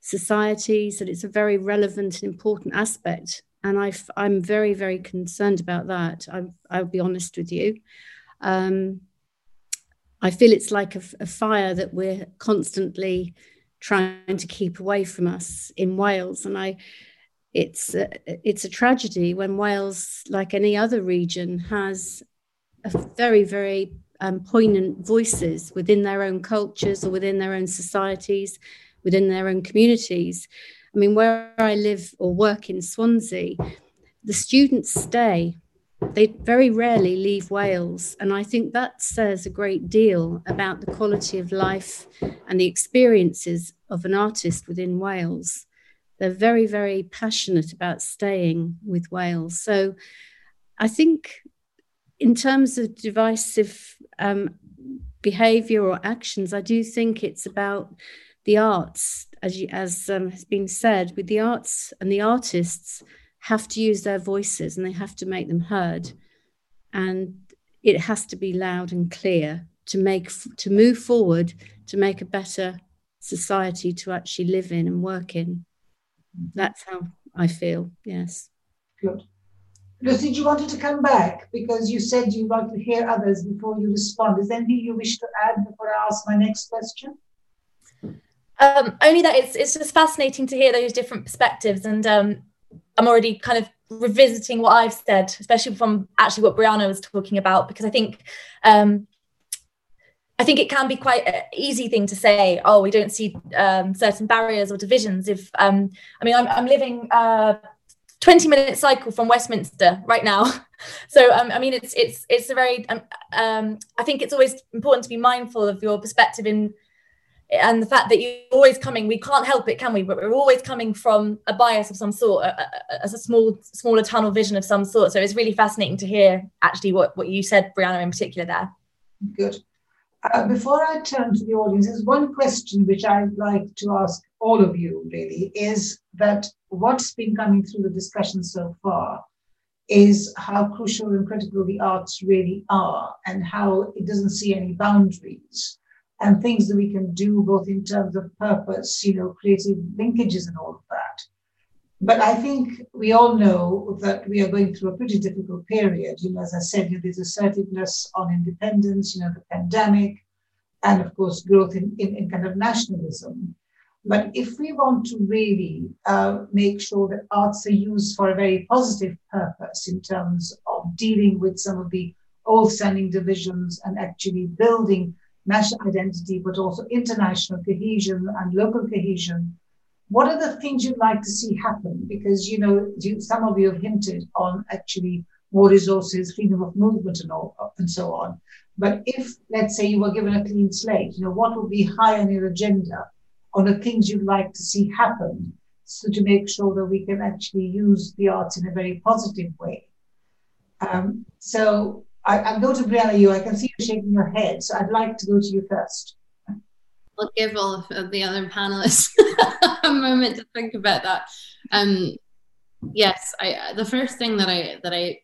S6: societies, that it's a very relevant and important aspect and i am very, very concerned about that. I, will be honest with you. Um, I feel it's like a, a, fire that we're constantly trying to keep away from us in Wales, and I, it's a, it's a tragedy when Wales, like any other region, has a very, very um, poignant voices within their own cultures or within their own societies, within their own communities I mean, where I live or work in Swansea, the students stay. They very rarely leave Wales. And I think that says a great deal about the quality of life and the experiences of an artist within Wales. They're very, very passionate about staying with Wales. So I think, in terms of divisive um, behavior or actions, I do think it's about the arts, as, you, as um, has been said, with the arts and the artists have to use their voices and they have to make them heard. And it has to be loud and clear to make to move forward to make a better society to actually live in and work in. That's how I feel. Yes.
S2: Good. Lucy, you wanted to come back because you said you want to hear others before you respond. Is there anything you wish to add before I ask my next question?
S5: Um, only that it's it's just fascinating to hear those different perspectives, and um, I'm already kind of revisiting what I've said, especially from actually what Brianna was talking about, because I think um, I think it can be quite an easy thing to say. Oh, we don't see um, certain barriers or divisions. If um, I mean, I'm, I'm living a 20 minute cycle from Westminster right now, [laughs] so um, I mean, it's it's it's a very. Um, um, I think it's always important to be mindful of your perspective in and the fact that you're always coming we can't help it can we? But we're always coming from a bias of some sort as a, a, small smaller tunnel vision of some sort. So it's really fascinating to hear actually what what you said brianna in particular there.
S2: Good. Uh, before I turn to the audience, there's one question which I'd like to ask all of you really is that what's been coming through the discussion so far is how crucial and critical the arts really are and how it doesn't see any boundaries and things that we can do both in terms of purpose, you know, creative linkages and all of that. But I think we all know that we are going through a pretty difficult period. You know, as I said, you know, there's assertiveness on independence, you know, the pandemic, and of course, growth in, in, in kind of nationalism. But if we want to really uh, make sure that arts are used for a very positive purpose in terms of dealing with some of the old standing divisions and actually building national identity, but also international cohesion and local cohesion, what are the things you'd like to see happen? Because, you know, some of you have hinted on actually more resources, freedom of movement and all, and so on. But if, let's say, you were given a clean slate, you know, what would be high on your agenda on the things you'd like to see happen so to make sure that we can actually use the arts in a very positive way. Um, so I, I'll go to Brianna, you. I can see you shaking your head, so I'd like to go to you first.
S3: I'll give all of the other panelists [laughs] a moment to think about that. Um, yes, I, the first thing that I that I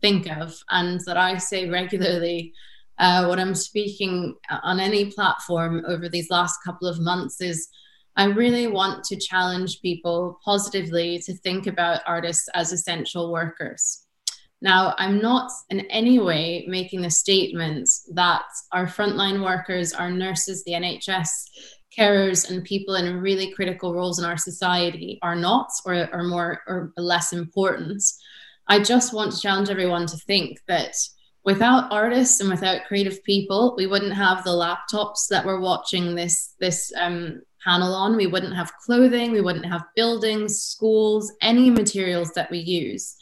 S3: think of and that I say regularly uh, when I'm speaking on any platform over these last couple of months is I really want to challenge people positively to think about artists as essential workers. Now, I'm not in any way making the statement that our frontline workers, our nurses, the NHS, carers, and people in really critical roles in our society are not or are more or less important. I just want to challenge everyone to think that without artists and without creative people, we wouldn't have the laptops that we're watching this this um, panel on. We wouldn't have clothing. We wouldn't have buildings, schools, any materials that we use.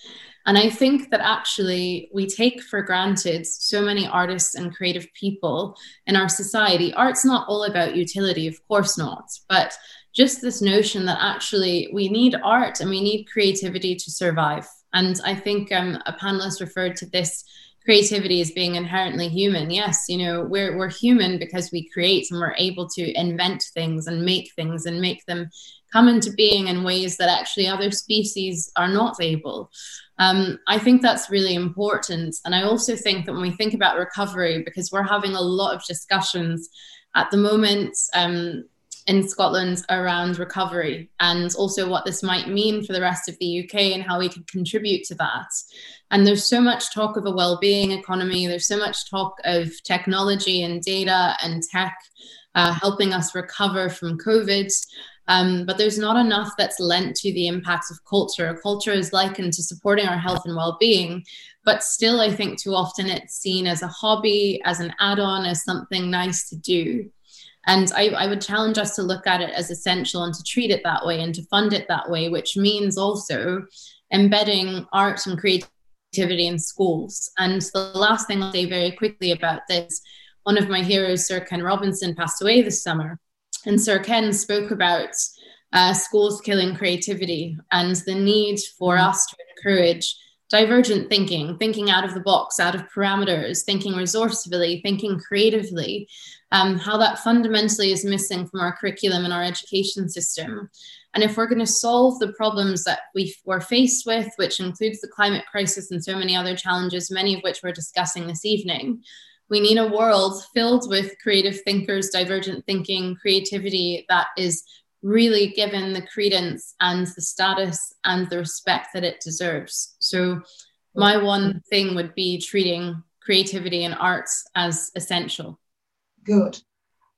S3: And I think that actually we take for granted so many artists and creative people in our society. Art's not all about utility, of course not, but just this notion that actually we need art and we need creativity to survive. And I think um, a panelist referred to this creativity as being inherently human. Yes, you know, we're we're human because we create and we're able to invent things and make things and make them come into being in ways that actually other species are not able. Um, I think that's really important. And I also think that when we think about recovery, because we're having a lot of discussions at the moment um, in Scotland around recovery and also what this might mean for the rest of the UK and how we can contribute to that. And there's so much talk of a well-being economy. There's so much talk of technology and data and tech uh, helping us recover from COVID. Um, but there's not enough that's lent to the impacts of culture. Culture is likened to supporting our health and well-being, but still, I think too often it's seen as a hobby, as an add-on, as something nice to do. And I, I, would challenge us to look at it as essential and to treat it that way and to fund it that way, which means also embedding art and creativity in schools. And the last thing I'll say very quickly about this one of my heroes, Sir Ken Robinson, passed away this summer. And Sir Ken spoke about uh, schools killing creativity and the need for mm. us to encourage divergent thinking, thinking out of the box, out of parameters, thinking resourcefully, thinking creatively, um, how that fundamentally is missing from our curriculum and our education system. And if we're going to solve the problems that we are faced with, which includes the climate crisis and so many other challenges, many of which we're discussing this evening, we need a world filled with creative thinkers, divergent thinking, creativity that is really given the credence and the status and the respect that it deserves. So, my one thing would be treating creativity and arts as essential.
S2: Good.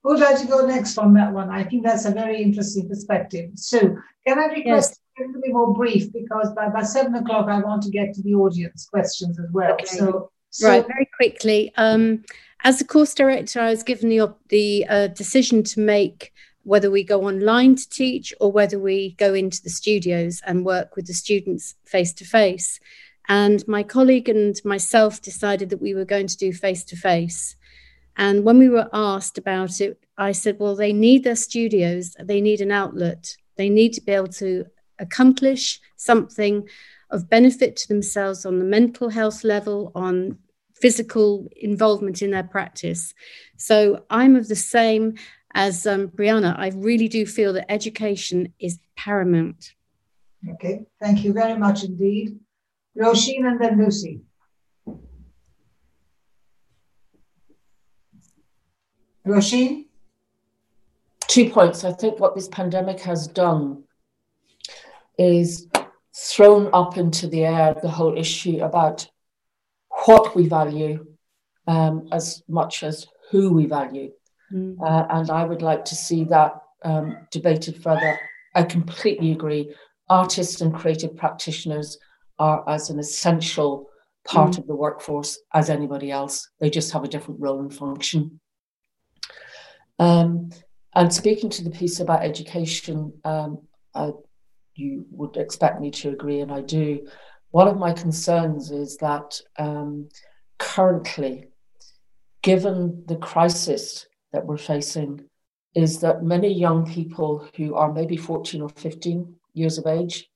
S2: Who would like to go next on that one? I think that's a very interesting perspective. So, can I request yes. a little bit more brief because by, by seven o'clock I want to get to the audience questions as well. Okay. So,
S6: so, right, very quickly. Um, as a course director, I was given the the uh, decision to make whether we go online to teach or whether we go into the studios and work with the students face to face. And my colleague and myself decided that we were going to do face to face. And when we were asked about it, I said, well, they need their studios, they need an outlet, they need to be able to accomplish something of benefit to themselves on the mental health level, on physical involvement in their practice. So I'm of the same as um, Brianna. I really do feel that education is paramount.
S2: Okay, thank you very much indeed. Roisin and then Lucy. Roisin?
S4: Two points. I think what this pandemic has done is thrown up into the air the whole issue about what we value um, as much as who we value. Mm. Uh, and I would like to see that um, debated further. I completely agree. Artists and creative practitioners are as an essential part mm. of the workforce as anybody else. They just have a different role and function. Um, and speaking to the piece about education, um, I, you would expect me to agree, and I do. One of my concerns is that um, currently, given the crisis that we're facing, is that many young people who are maybe 14 or 15 years of age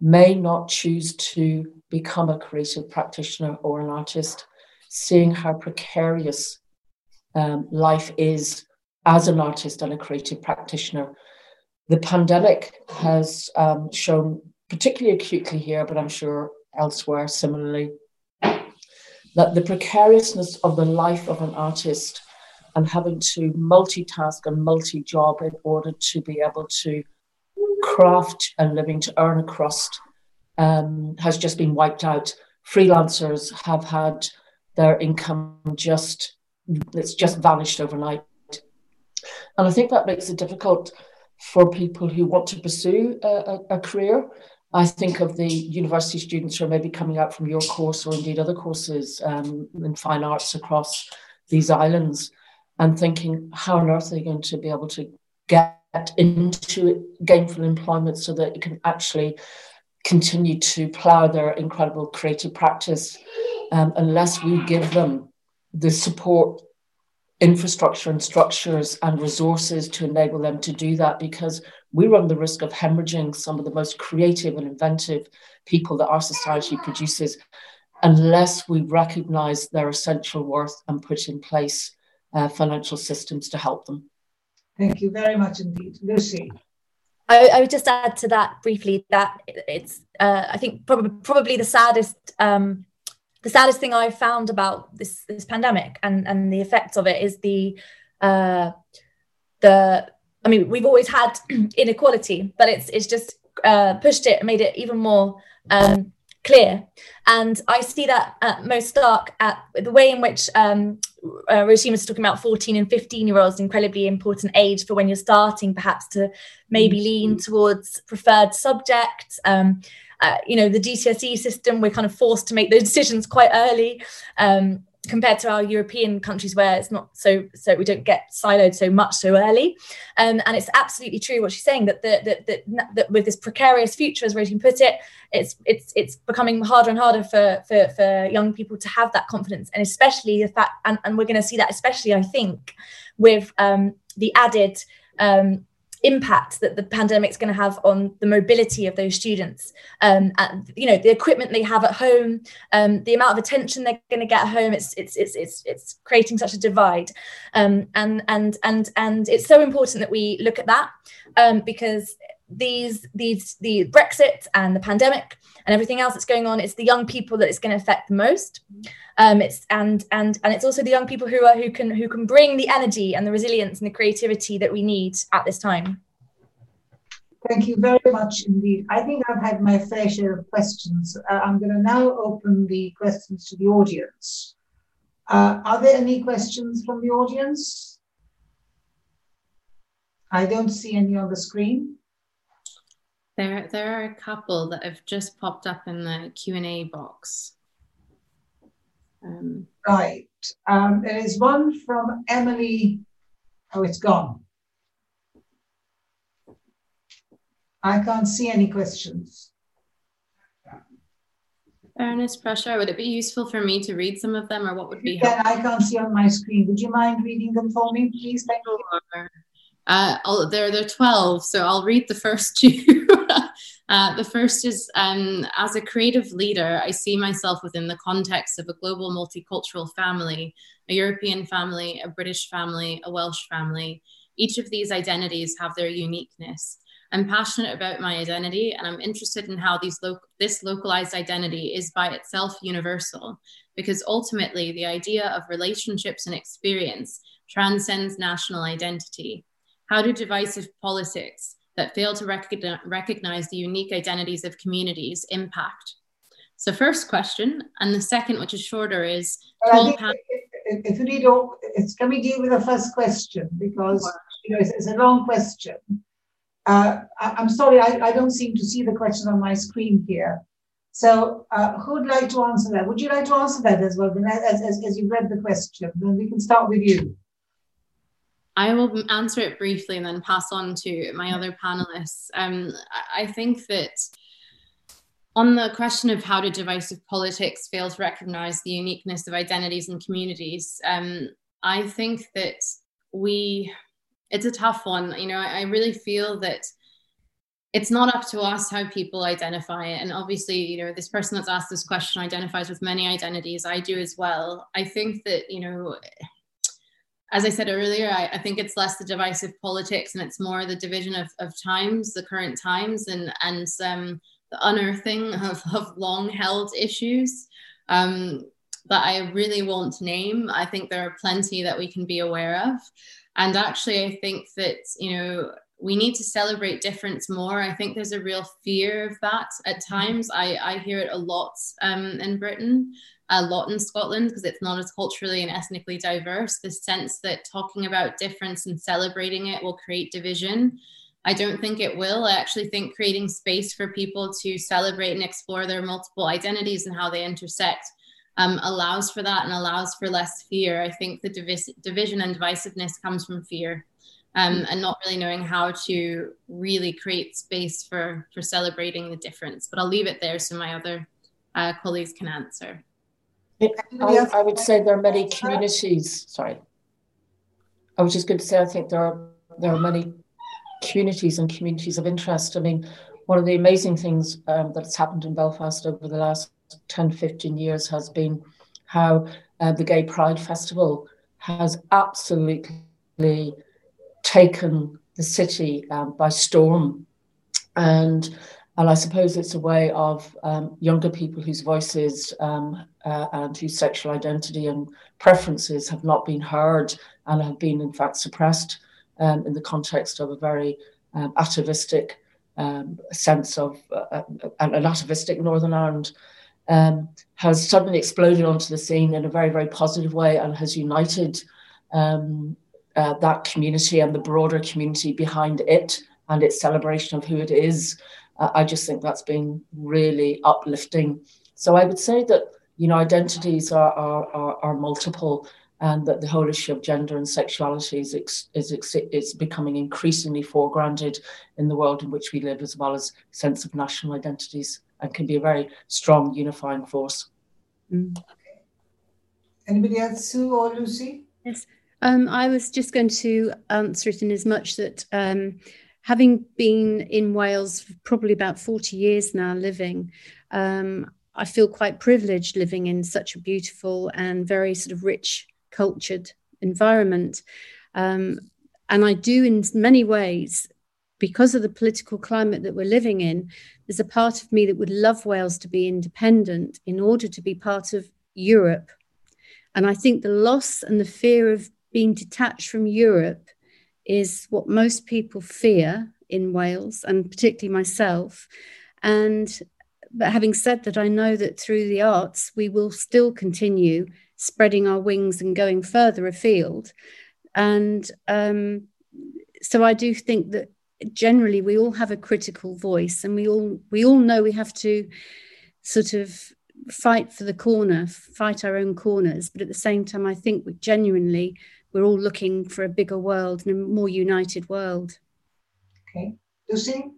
S4: may not choose to become a creative practitioner or an artist, seeing how precarious um, life is as an artist and a creative practitioner. The pandemic has um, shown, particularly acutely here, but I'm sure elsewhere similarly, that the precariousness of the life of an artist and having to multitask and multi job in order to be able to craft a living, to earn a crust, um, has just been wiped out. Freelancers have had their income just, it's just vanished overnight. And I think that makes it difficult for people who want to pursue a, a, career. I think of the university students who are maybe coming out from your course or indeed other courses um, in fine arts across these islands and thinking, how on earth are they going to be able to get into gainful employment so that it can actually continue to plough their incredible creative practice um, unless we give them the support infrastructure and structures and resources to enable them to do that because we run the risk of hemorrhaging some of the most creative and inventive people that our society produces unless we recognize their essential worth and put in place uh, financial systems to help them.
S2: Thank you very much indeed. Lucy.
S5: I, I would just add to that briefly that it's, uh, I think, probably, probably the saddest um, the saddest thing I've found about this this pandemic and and the effects of it is the uh, the I mean we've always had [clears throat] inequality, but it's it's just uh, pushed it made it even more um, clear. And I see that at most stark at the way in which um, uh, was talking about 14 and 15 year olds, incredibly important age for when you're starting, perhaps to maybe lean towards preferred subjects. Um, uh, you know the GCSE system we're kind of forced to make those [laughs] decisions quite early um, compared to our European countries where it's not so so we don't get siloed so much so early. Um, and it's absolutely true what she's saying that the, that, that, that with this precarious future as Roisin put it it's it's it's becoming harder and harder for for, for young people to have that confidence. And especially the fact and, and we're going to see that especially I think with um, the added um, impact that the pandemic is going to have on the mobility of those students um, you know the equipment they have at home um, the amount of attention they're going to get at home it's it's it's it's, it's creating such a divide. Um, and and and and it's so important that we look at that um, because these these the brexit and the pandemic and everything else that's going on it's the young people that it's going to affect the most um, it's and and and it's also the young people who are who can who can bring the energy and the resilience and the creativity that we need at this time
S2: Thank you very much indeed. I think I've had my fair share of questions. Uh, I'm going to now open the questions to the audience. Uh, are there any questions from the audience? I don't see any on the screen.
S3: There, there are a couple that have just popped up in the Q&A box.
S2: Um, right. Um, there is one from Emily. Oh, it's gone. I can't see any questions.
S3: Ernest Prashar, would it be useful for me to read some of them or what would be
S2: helpful? I can't see on my screen. Would you mind reading them for me, please? Thank you.
S3: Uh, I'll, there, there are 12, so I'll read the first two. [laughs] Uh, the first is um, as a creative leader, I see myself within the context of a global multicultural family, a European family, a British family, a Welsh family. Each of these identities have their uniqueness. I'm passionate about my identity and I'm interested in how these lo- this localized identity is by itself universal, because ultimately the idea of relationships and experience transcends national identity. How do divisive politics that fail to recognize the unique identities of communities impact? So, first question, and the second, which is shorter, is
S2: if, if you need, it's can we deal with the first question because you know it's, it's a long question. Uh, I, am sorry, I, I, don't seem to see the question on my screen here. So, uh, who would like to answer that? Would you like to answer that as well, as, as, as you read the question? Then we can start with you.
S3: I will answer it briefly and then pass on to my other panelists. Um, I think that on the question of how do divisive politics fail to recognize the uniqueness of identities and communities, um, I think that we it's a tough one. You know, I, I really feel that it's not up to us how people identify it. And obviously, you know, this person that's asked this question identifies with many identities. I do as well. I think that, you know, as I said earlier, I, I, think it's less the divisive politics and it's more the division of, of times, the current times, and and um, the unearthing of, [laughs] of long held issues um, that I really won't name. I think there are plenty that we can be aware of. And actually, I think that, you know, we need to celebrate difference more. I think there's a real fear of that at times. I, I hear it a lot um, in Britain, a lot in Scotland, because it's not as culturally and ethnically diverse. The sense that talking about difference and celebrating it will create division. I don't think it will. I actually think creating space for people to celebrate and explore their multiple identities and how they intersect um, allows for that and allows for less fear. I think the divis- division and divisiveness comes from fear um, and not really knowing how to really create space for, for celebrating the difference. But I'll leave it there so my other uh, colleagues can answer.
S4: I, I would say there are many communities. Sorry, I was just going to say I think there are there are many communities and communities of interest. I mean, one of the amazing things um, that's happened in Belfast over the last 10, 15 years has been how uh, the Gay Pride Festival has absolutely taken the city um, by storm. And and I suppose it's a way of um, younger people whose voices um, uh, and whose sexual identity and preferences have not been heard and have been, in fact, suppressed um, in the context of a very um, atavistic um, sense of uh, uh an atavistic Northern Ireland um, has suddenly exploded onto the scene in a very, very positive way and has united uh, that community and the broader community behind it and its celebration of who it is. Uh, I just think that's been really uplifting. So I would say that you know identities are are, are, are multiple, and that the whole issue of gender and sexuality is is is becoming increasingly foregrounded in the world in which we live, as well as sense of national identities and can be a very strong unifying force.
S2: Mm. Anybody else, Sue or Lucy?
S6: Yes, um, I was just going to answer it in as much that um, having been in Wales probably about 40 years now living, um, I feel quite privileged living in such a beautiful and very sort of rich, cultured environment. Um, and I do, in many ways, because of the political climate that we're living in, there's a part of me that would love Wales to be independent in order to be part of Europe. And I think the loss and the fear of being detached from Europe is what most people fear in Wales, and particularly myself. And but having said that, I know that through the arts, we will still continue spreading our wings and going further afield. And um, so I do think that generally we all have a critical voice and we all we all know we have to sort of fight for the corner fight our own corners but at the same time i think we genuinely we're all looking for a bigger world and a more united world.
S2: Okay. Lucy?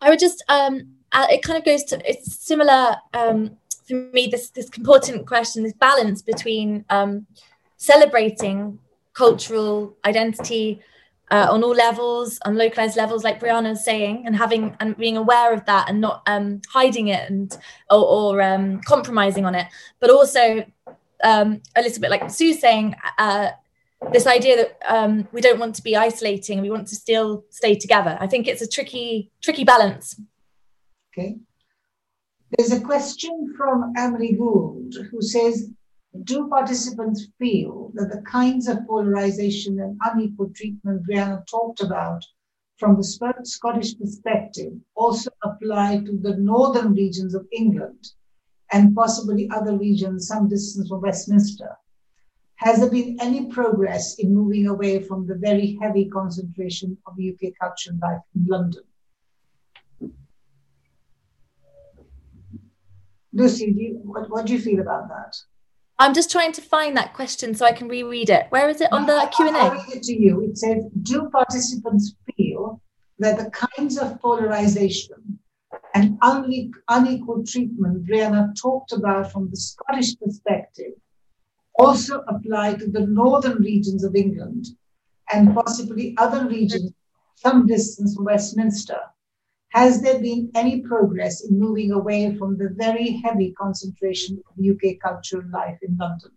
S5: I would just um uh, it kind of goes to it's similar um for me this this important question this balance between um celebrating cultural identity uh, on all levels, on localized levels, like Brianna is saying, and having and being aware of that and not um, hiding it and or, or um, compromising on it, but also um, a little bit like Sue's saying, uh, this idea that um, we don't want to be isolating, we want to still stay together. I think it's a tricky, tricky balance.
S2: Okay. There's a question from Emily Gould who says, do participants feel that the kinds of polarization and unequal treatment Brianna talked about from the Scottish perspective also apply to the northern regions of England and possibly other regions some distance from Westminster? Has there been any progress in moving away from the very heavy concentration of UK culture and life in London? Lucy, do you, what, what do you feel about that?
S5: I'm just trying to find that question so I can reread it. Where is it on the Q and A?
S2: I'll read it to you. It says, "Do participants feel that the kinds of polarization and unequal treatment Brianna talked about from the Scottish perspective also apply to the northern regions of England and possibly other regions some distance from Westminster?" Has there been any progress in moving away from the very heavy concentration of UK cultural life in London?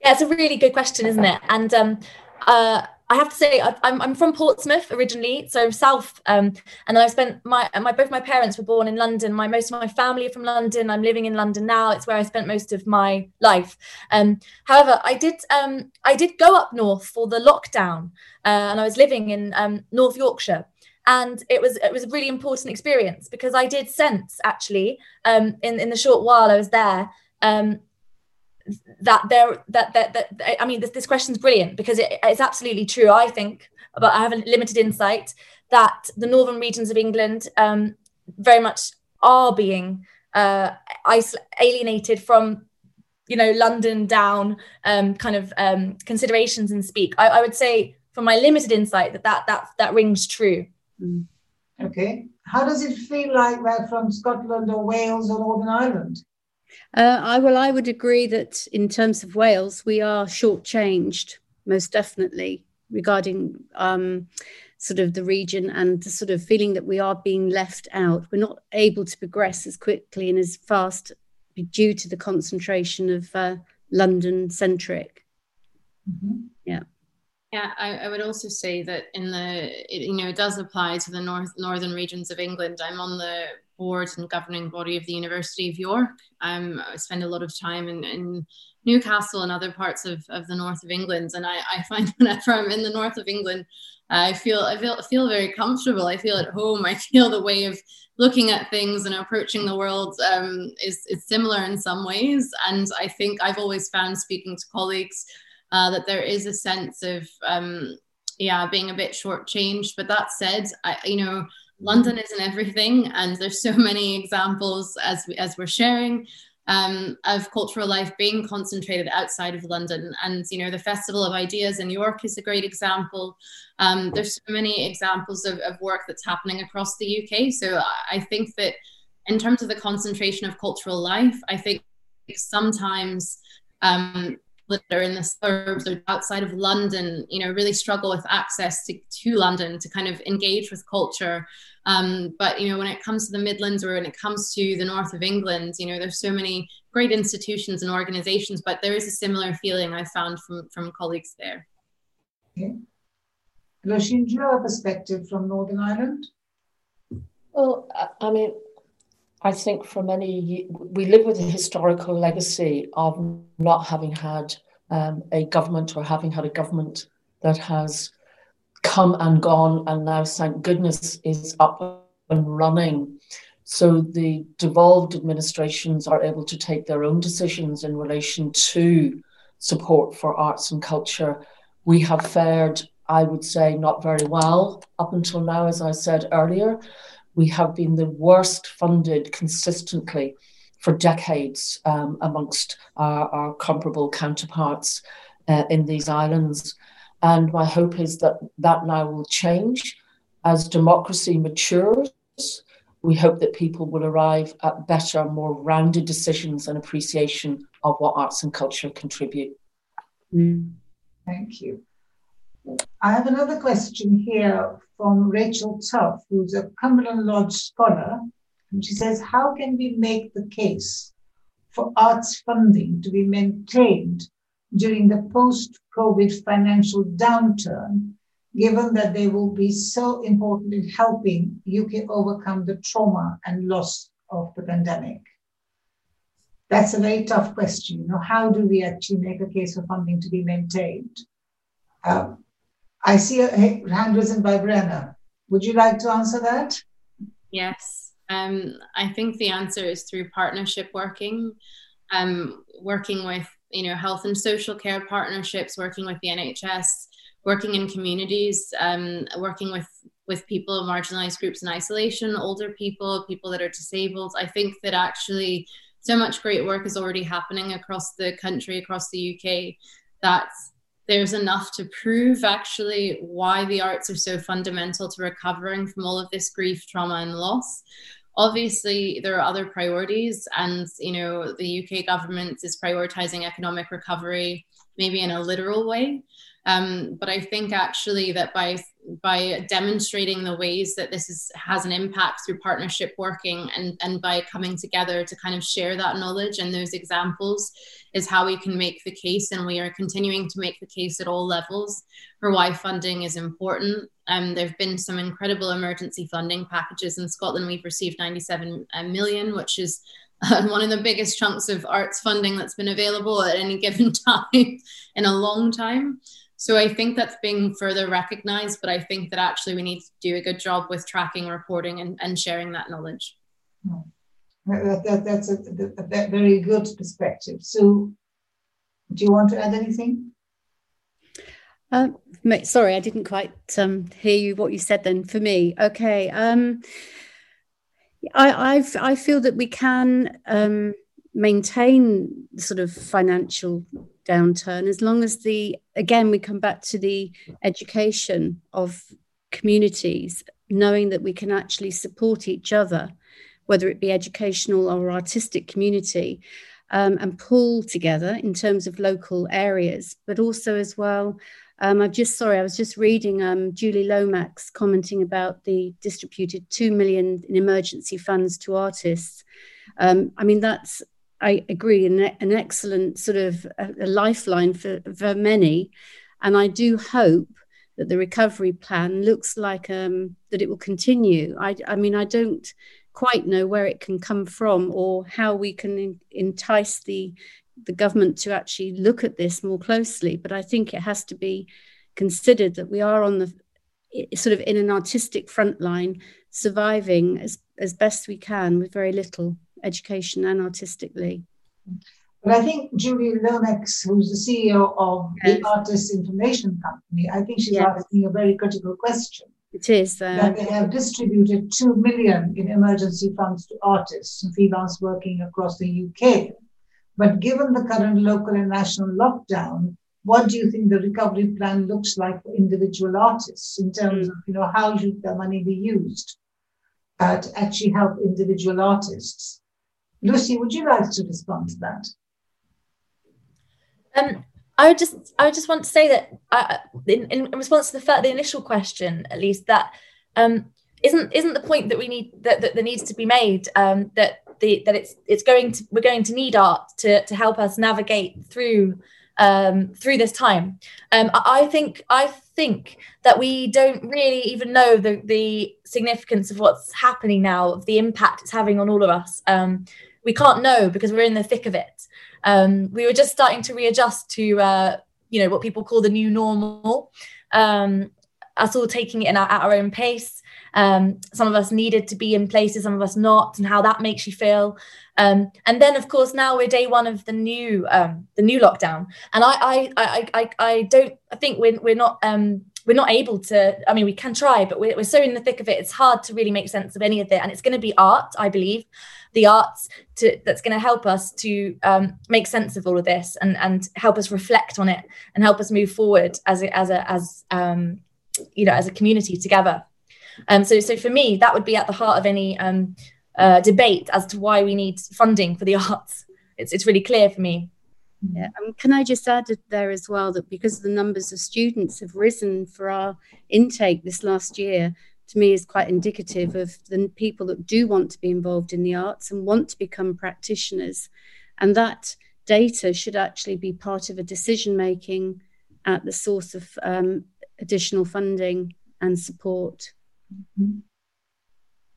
S5: Yeah, it's a really good question, isn't it? And um, uh, I have to say, I'm, I'm from Portsmouth originally, so south, um, and I spent my my both my parents were born in London. My most of my family are from London. I'm living in London now. It's where I spent most of my life. Um, however, I did um, I did go up north for the lockdown, uh, and I was living in um, North Yorkshire and it was it was a really important experience because I did sense actually um, in in the short while I was there um, that there that, that that I mean this this question is brilliant because it, it's absolutely true I think but I have a limited insight that the northern regions of England um, very much are being uh, alienated from you know London down um, kind of um, considerations and speak I, I would say from my limited insight that that that that rings true
S2: Mm. Okay. How does it feel like We're from Scotland or Wales or Northern Ireland?
S6: Uh, I well, I would agree that in terms of Wales, we are shortchanged most definitely regarding um, sort of the region and the sort of feeling that we are being left out. We're not able to progress as quickly and as fast due to the concentration of uh, London centric. Mm-hmm. Yeah.
S3: Yeah, I, I, would also say that in the, it, you know, it does apply to the north northern regions of England. I'm on the board and governing body of the University of York. Um, I spend a lot of time in, in Newcastle and other parts of, of the north of England, and I, I find [laughs] whenever I'm in the north of England, I feel I feel feel very comfortable. I feel at home. I [laughs] feel the way of looking at things and approaching the world um, is is similar in some ways. And I think I've always found speaking to colleagues uh, that there is a sense of um, yeah being a bit shortchanged. But that said, I you know London isn't everything, and there's so [laughs] many examples as we, as we're sharing. Um, of cultural life being concentrated outside of London. And, you know, the Festival of Ideas in York is a great example. Um, there's so many examples of, of work that's happening across the UK. So I think that in terms of the concentration of cultural life, I think sometimes um, that are in the suburbs or outside of London, you know, really struggle with access to, to London to kind of engage with culture. Um, but you know, when it comes to the Midlands or when it comes to the north of England, you know, there's so many great institutions and organizations, but there is a similar feeling I found from from colleagues there.
S2: Okay. Roisin, do you have a perspective from Northern Ireland?
S4: Well, I mean, I think for many, we live with a historical legacy of not having had um, a government or having had a government that has come and gone and now, thank goodness, is up and running. So the devolved administrations are able to take their own decisions in relation to support for arts and culture. We have fared, I would say, not very well up until now, as I said earlier we have been the worst funded consistently for decades um, amongst our, our, comparable counterparts uh, in these islands. And my hope is that that now will change as democracy matures. We hope that people will arrive at better, more rounded decisions and appreciation of what arts and culture contribute.
S2: Mm. Thank you. I have another question here from Rachel Tuff, who's a Cumberland Lodge scholar. And she says, How can we make the case for arts funding to be maintained during the post COVID financial downturn, given that they will be so important in helping UK overcome the trauma and loss of the pandemic? That's a very tough question. You know, how do we actually make a case for funding to be maintained? Um, I see a hand risen by Brenna. Would you like to answer that?
S3: Yes. Um, I think the answer is through partnership working, um, working with you know health and social care partnerships, working with the NHS, working in communities, um, working with with people of marginalized groups in isolation, older people, people that are disabled. I think that actually so much great work is already happening across the country, across the UK, that there's enough to prove actually why the arts are so fundamental to recovering from all of this grief, trauma, and loss. Obviously, there are other priorities, and you know the UK government is prioritizing economic recovery, maybe in a literal way. Um, but I think actually that by by demonstrating the ways that this is, has an impact through partnership working and, and by coming together to kind of share that knowledge and those examples is how we can make the case. And we are continuing to make the case at all levels for why funding is important. Um, there have been some incredible emergency funding packages in Scotland. We've received 97 uh, which is uh, [laughs] one of the biggest chunks of arts funding that's been available at any given [laughs] time in a long time. So I think that's being further recognized, but I think that actually we need to do a good job with tracking, reporting, and, and sharing that knowledge.
S2: That, that, that's a, a, very good perspective. So, do you want to add anything?
S6: Uh, sorry, I didn't quite um, hear you what you said then. For me, okay. Um, I I've, i feel that we can um, maintain the sort of financial downturn as long as the again we come back to the education of communities knowing that we can actually support each other whether it be educational or artistic community um, and pull together in terms of local areas. But also as well um, i'm just sorry i was just reading um, julie lomax commenting about the distributed 2 million in emergency funds to artists. Um, i mean that's I agree, an, an excellent sort of a, a lifeline for, for many. And I do hope that the recovery plan looks like um, that it will continue. I, I, mean, I don't quite know where it can come from or how we can entice the the government to actually look at this more closely. But I think it has to be considered that we are on the sort of in an artistic front line, surviving as as best we can with very little education and artistically.
S2: But I think Julie Lomax, who's the CEO of yes. the Artists Information Company, I think she's yes. asking a very critical question.
S6: It is uh,
S2: that they have distributed two million in emergency funds to artists and freelance working across the UK. But given the current local and national lockdown, what do you think the recovery plan looks like for individual artists in terms mm. of you know how should the money be used uh, to actually help individual artists? Lucy, would you like to respond to that?
S5: Um, I would just, I would just want to say that, uh, in, in response to the the initial question, at least, that um, isn't isn't the point that we need that, that there needs to be made um, that the that it's it's going to we're going to need art to to help us navigate through um, through this time. Um, I think I think that we don't really even know the the significance of what's happening now, of the impact it's having on all of us. Um, we can't know because we're in the thick of it. Um, we were just starting to readjust to uh, you know what people call the new normal. Um, us all taking it in our, at our own pace. Um, some of us needed to be in places, some of us not, and how that makes you feel. Um, and then, of course, now we're day one of the new um, the new lockdown, and I I I I, I don't I think we're we're not um, we're not able to i mean we can try but we're, we're so in the thick of it it's hard to really make sense of any of it and it's going to be art i believe the arts to, that's going to help us to um, make sense of all of this and and help us reflect on it and help us move forward as a, as a as um, you know as a community together. Um, so so for me that would be at the heart of any um, uh, debate as to why we need funding for the [laughs] arts. It's it's really clear for me.
S6: Yeah. Um, can I just add there as well that because the numbers of students have risen for our intake this last year, to me is quite indicative of the people that do want to be involved in the arts and want to become practitioners. And that data should actually be part of a decision making at the source of um, additional funding and support.
S4: Can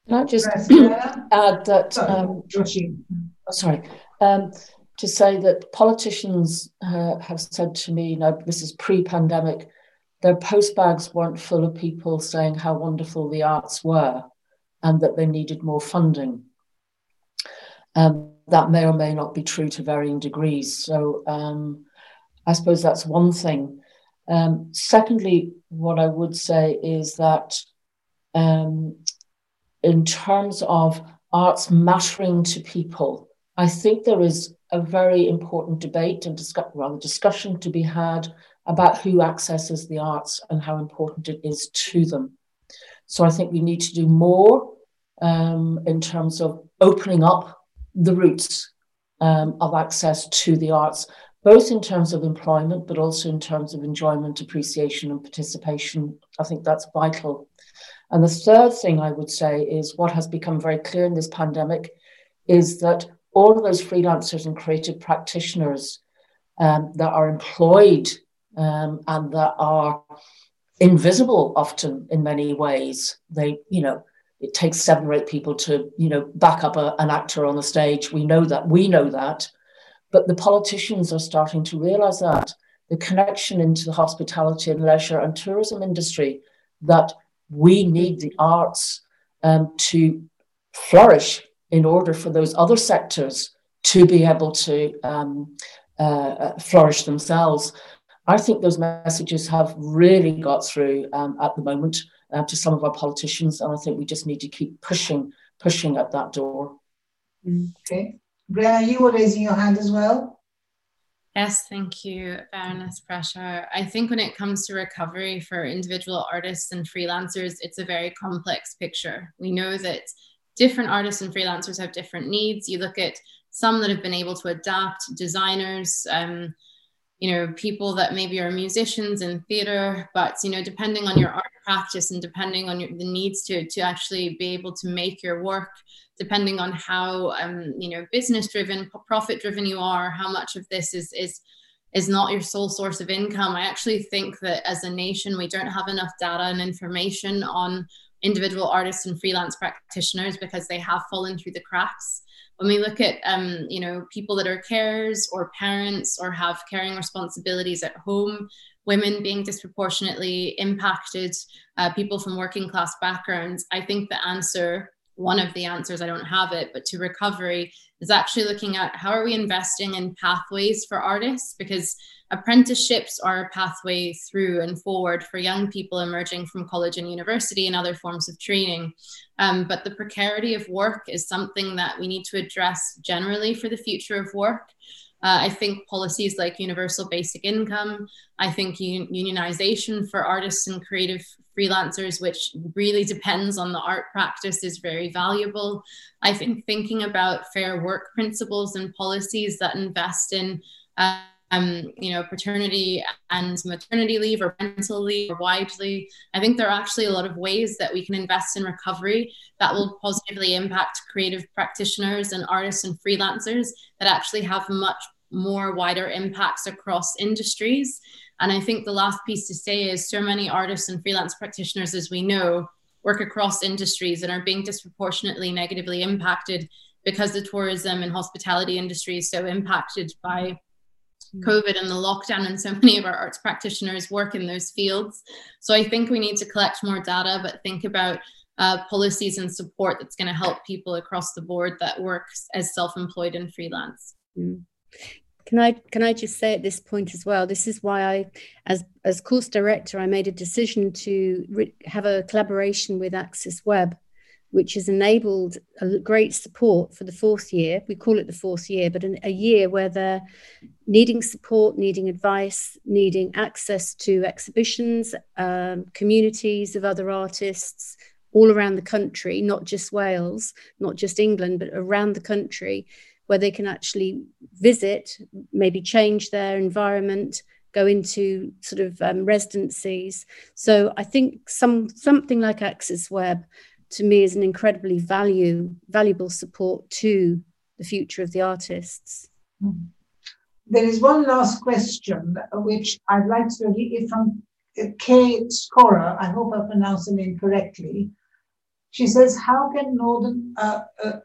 S4: I just add that? Um, oh, sorry. Um, to say that politicians uh, have said to me, now this is pre pandemic, their postbags weren't full of people saying how wonderful the arts were and that they needed more funding. Um, that may or may not be true to varying degrees. So um, I suppose that's one thing. Um, secondly, what I would say is that um, in terms of arts mattering to people, I think there is a very important debate and discuss, rather discussion to be had about who accesses the arts and how important it is to them. So I think we need to do more um, in terms of opening up the routes um, of access to the arts, both in terms of employment, but also in terms of enjoyment, appreciation, and participation. I think that's vital. And the third thing I would say is what has become very clear in this pandemic is that all of those freelancers and creative practitioners um, that are employed um, and that are invisible often in many ways. They, you know, it takes seven or eight people to, you know, back up a, an actor on the stage. We know that. We know that. But the politicians are starting to realize that the connection into the hospitality and leisure and tourism industry that we need the arts um, to flourish in order for those other sectors to be able to um, uh, uh flourish themselves. I think those messages have really got through um, at the moment uh, to some of our politicians, and I think we just need to keep pushing, pushing at that door.
S2: Okay, Brenna, you were raising your hand as well.
S3: Yes, thank you, Baroness Prashar. I think when it comes to recovery for individual artists and freelancers, it's a very complex picture. We know that different artists and freelancers have different needs. You look at some that have been able to adapt, designers, um, you know people that maybe are musicians in theater but you know depending on your art practice and depending on your, the needs to to actually be able to make your work depending on how um, you know business driven profit driven you are how much of this is is is not your sole source of income i actually think that as a nation we don't have enough data and information on individual artists and freelance practitioners because they have fallen through the cracks when we look at um, you know people that are carers or parents or have caring responsibilities at home women being disproportionately impacted uh, people from working class backgrounds i think the answer one of the answers i don't have it but to recovery is actually looking at how are we investing in pathways for artists because apprenticeships are a pathway through and forward for young people emerging from college and university and other forms of training. Um, but the precarity of work is something that we need to address generally for the future of work. Uh, I think policies like universal basic income, I think un- unionization for artists and creative freelancers, which really depends on the art practice, is very valuable. I think thinking about fair work principles and policies that invest in uh, um, you know, paternity and maternity leave or parental leave or widely. I think there are actually a lot of ways that we can invest in recovery that will positively impact creative practitioners and artists and freelancers that actually have much more wider impacts across industries. And I think the last piece to say is so many artists and freelance practitioners, as we know, work across industries and are being disproportionately negatively impacted because the tourism and hospitality industry is so impacted by. COVID and the lockdown, and so many of our arts practitioners work in those fields. So I think we need to collect more data, but think about uh, policies and support that's going to help people across the board that work as self-employed and freelance.
S6: Mm. Can I can I just say at this point as well? This is why I, as as course director, I made a decision to re- have a collaboration with Axisweb which has enabled a great support for the fourth year. We call it the fourth year, but an, a year where they're needing support, needing advice, needing access to exhibitions, um, communities of other artists all around the country, not just Wales, not just England, but around the country, where they can actually visit, maybe change their environment, go into sort of um, residencies. So I think some something like Axisweb to me is an incredibly value valuable support to the future of the artists.
S2: Mm-hmm. There is one last question which I'd like to read from uh, Kay Scorer. I hope I pronounced the name correctly. She says, "How can Northern uh, uh,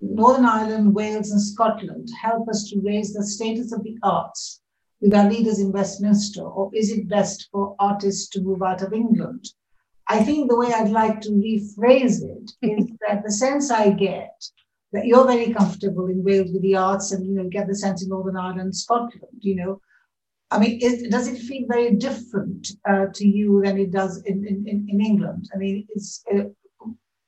S2: Northern Ireland, Wales, and Scotland help us to raise the status of the arts with our leaders in Westminster, or is it best for artists to move out of England?" I think the way I'd like to rephrase it is [laughs] that the sense I get that you're very comfortable in Wales with the arts and you know get the sense in Northern Ireland, Scotland, you know. I mean, is, does it feel very different uh, to you than it does in, in, in England? I mean, it's. Uh,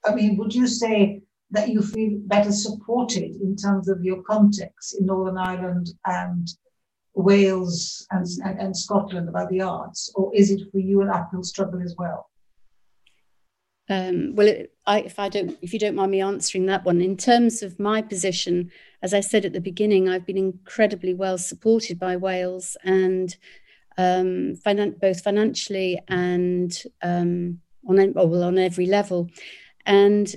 S2: I mean, would you say that you feel better supported in terms of your context in Northern Ireland and Wales and, and, and Scotland about the arts, or is it for you an uphill struggle as well?
S6: Um, well, it, I, if I don't, if you don't mind me answering that one, in terms of my position, as I said at the beginning, I've been incredibly well supported by Wales and um, finan- both financially and um, on oh, well on every level. And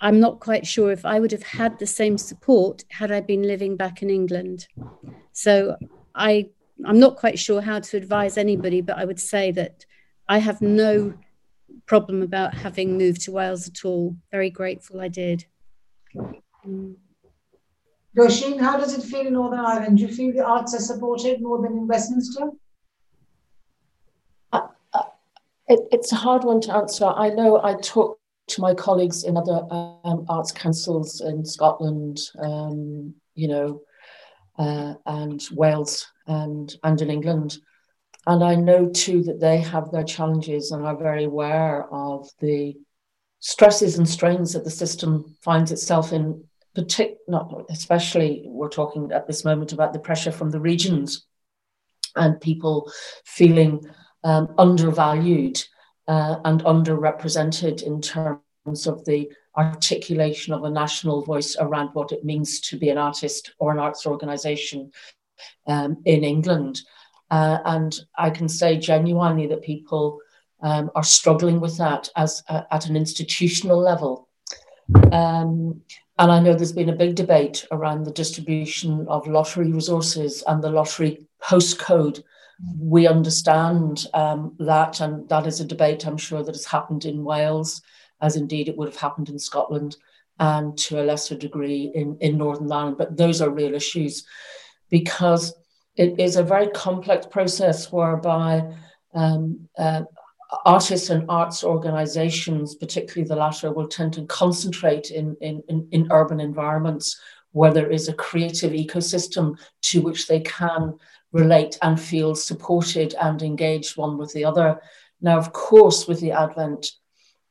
S6: I'm not quite sure if I would have had the same support had I been living back in England. So I I'm not quite sure how to advise anybody, but I would say that I have no problem about having moved to Wales at all. Very grateful I did.
S2: Mm. Roisin, how does it feel in Northern Ireland? Do you feel the arts are supported more than in Westminster?
S4: Uh, uh, it, it's a hard one to answer. I know I talk to my colleagues in other um, arts councils in Scotland, um, you know, uh, and Wales and and in England, and I know too that they have their challenges and are very aware of the stresses and strains that the system finds itself in, particular, not especially we're talking at this moment about the pressure from the regions and people feeling um, undervalued uh, and underrepresented in terms of the articulation of a national voice around what it means to be an artist or an arts organization um, in England. Uh, and I can say genuinely that people um, are struggling with that as uh, at an institutional level. Um, and I know there's been a big debate around the distribution of lottery resources and the lottery postcode. We understand um, that, and that is a debate I'm sure that has happened in Wales, as indeed it would have happened in Scotland and to a lesser degree in, in Northern Ireland. But those are real issues because it is a very complex process whereby um, uh, artists and arts organizations, particularly the latter, will tend to concentrate in, in, in, in urban environments where there is a creative ecosystem to which they can relate and feel supported and engaged one with the other. Now, of course, with the advent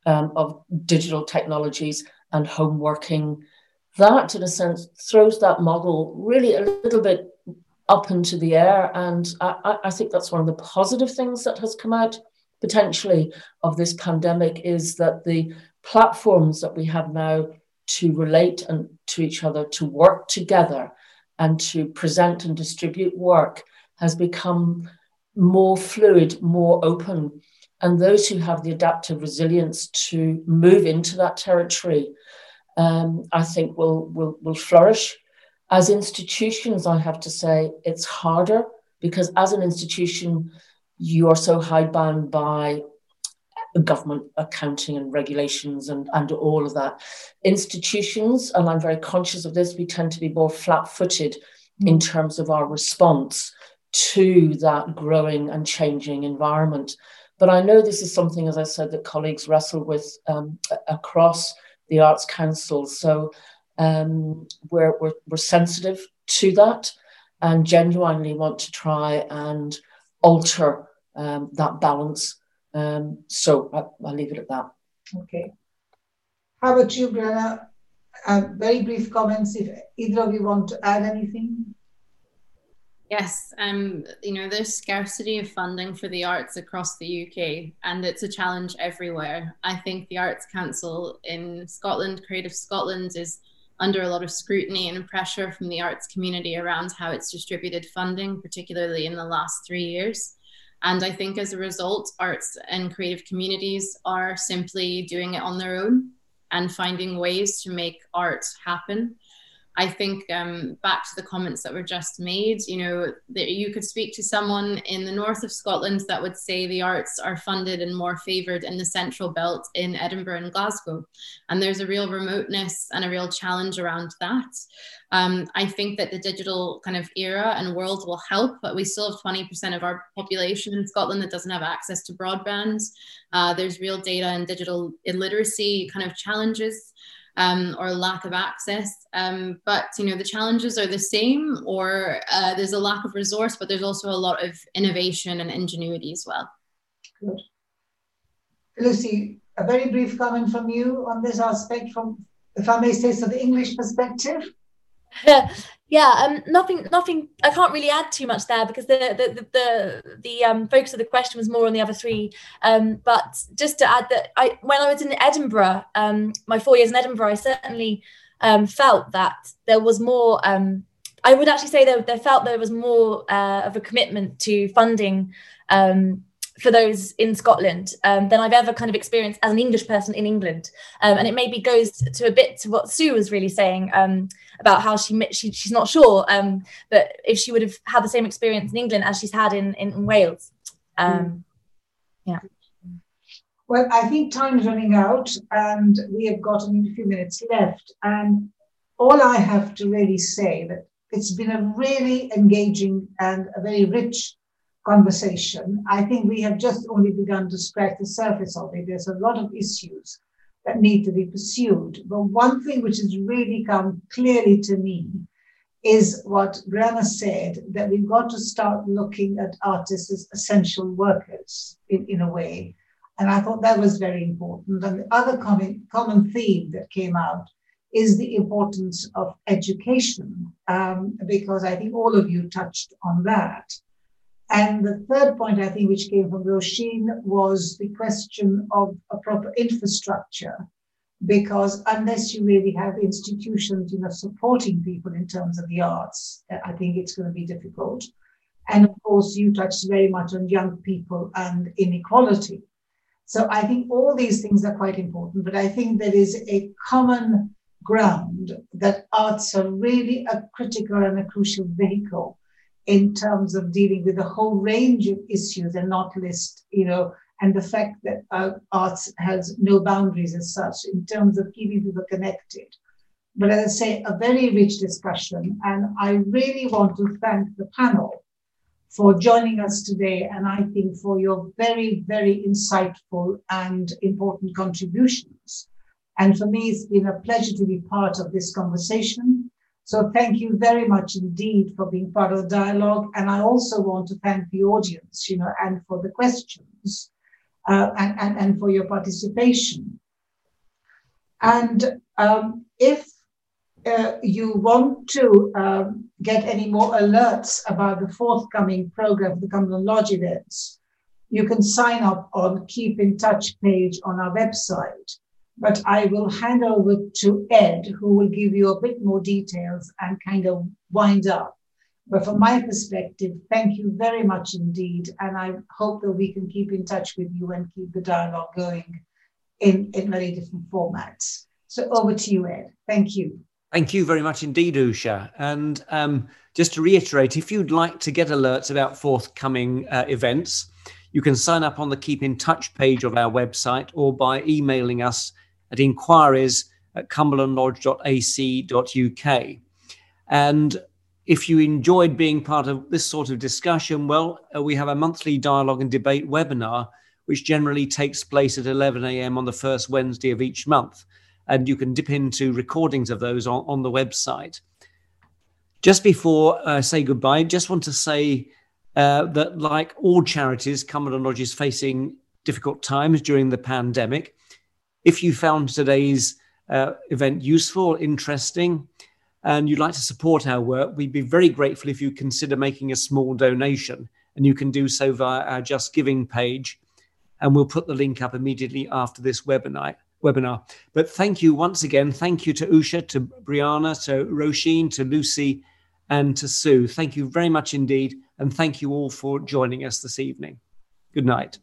S4: um, of digital technologies and home working, that, in a sense, throws that model really a little bit up into the air. And I, I think that's one of the positive things that has come out potentially of this pandemic is that the platforms that we have now to relate and to each other, to work together, and to present and distribute work has become more fluid, more open. And those who have the adaptive resilience to move into that territory, um, I think will, will, will flourish. As institutions, I have to say it's harder because as an institution, you are so hidebound by government accounting and regulations and, and all of that. Institutions, and I'm very conscious of this, we tend to be more flat footed mm. in terms of our response to that growing and changing environment. But I know this is something, as I said, that colleagues wrestle with um, across the Arts Council. So um, we're, we're, we're sensitive to that and genuinely want to try and alter um, that balance. Um, so I, will leave it at that.
S2: Okay. How about you, Brenna? Uh, very brief comments if either of you want to add anything.
S3: Yes, um, you know, there's scarcity of funding for the arts across the UK, and it's a challenge everywhere. I think the Arts Council in Scotland, Creative Scotland, is under a lot of scrutiny and pressure from the arts community around how it's distributed funding, particularly in the last three years. And I think as a result, arts and creative communities are simply doing it on their own and finding ways to make art happen. I think um, back to the comments that were just made, you know, that you could speak to someone in the north of Scotland that would say the arts are funded and more favoured in the central belt in Edinburgh and Glasgow. And there's a real remoteness and a real challenge around that. Um, I think that the digital kind of era and world will help, but we still have 20% of our population in Scotland that doesn't have access to broadband. Uh, there's real data and digital illiteracy kind of challenges um, or lack of access. Um, but you know the challenges are the same, or uh, there's a lack of resource, but there's also a lot of innovation and ingenuity as well.
S2: Good, Lucy. A very brief comment from you on this aspect, from if I may say so, the English perspective. [laughs]
S5: yeah um nothing nothing i can't really add too much there because the the the the, um focus of the question was more on the other three. Um but just to add that i when i was in edinburgh um my four years in edinburgh i certainly um felt that there was more um i would actually say that there felt there was more uh, of a commitment to funding um for those in Scotland um, than I've ever kind of experienced as an English person in England. Um, and it maybe goes to a bit to what Sue was really saying um, about how she, she she's not sure, um, but if she would have had the same experience in England as she's had in, in, Wales. Mm. Yeah.
S2: Well, I think time is running out, and we have got a few minutes left. And all I have to really say that it's been a really engaging and a very rich conversation. I think we have just only begun to scratch the surface of it. There's a lot of issues that need to be pursued. But one thing which has really come clearly to me is what Brianna said that we've got to start looking at artists as essential workers in, in a way. And I thought that was very important. And the other common, common theme that came out is the importance of education, um, because I think all of you touched on that. And the third point, I think, which came from Roisin, was the question of a proper infrastructure. Because unless you really have institutions, you know, supporting people in terms of the arts, uh, I think it's going to be difficult. And of course, you touched very much on young people and inequality. So I think all these things are quite important, but I think there is a common ground that arts are really a critical and a crucial vehicle in terms of dealing with a whole range of issues and not list, you know, and the fact that uh, arts has no boundaries as such in terms of keeping people connected. But as I say, a very rich discussion. And I really want to thank the panel for joining us today. And I think for your very, very insightful and important contributions. And for me, it's been a pleasure to be part of this conversation. So thank you very much indeed for being part of the dialogue. And I also want to thank the audience, you know, and for the questions uh, and, and, and for your participation. And um, if uh, you want to um, get any more alerts about the forthcoming program of the Cumberland Lodge events, you can sign up on Keep in Touch page on our website. But I will hand over to Ed, who will give you a bit more details and kind of wind up. But from my perspective, thank you very much indeed. And I hope that we can keep in touch with you and keep the dialogue going in, in many different formats. So over to you, Ed. Thank you.
S1: Thank you very much indeed, Usha. And um, just to reiterate, if you'd like to get alerts about forthcoming uh, events, you can sign up on the Keep in Touch page of our website or by emailing us at inquiries at cumberlandlodge.ac.uk. And if you enjoyed being part of this sort of discussion, well, uh, we have a monthly dialogue and debate webinar, which generally takes place at 11 a.m. on the first Wednesday of each month. And you can dip into recordings of those on, on the website. Just before I say goodbye, just want to say uh, that, like all charities, Cumberland Lodge is facing difficult times during the pandemic. If you found today's uh, event useful, interesting, and you'd like to support our work, we'd be very grateful if you consider making a small donation. And you can do so via our Just Giving page. And we'll put the link up immediately after this webinar. webinar. But thank you once again. Thank you to Usha, to Brianna, to Roisin, to Lucy, and to Sue. Thank you very much indeed. And thank you all for joining us this evening. Good night.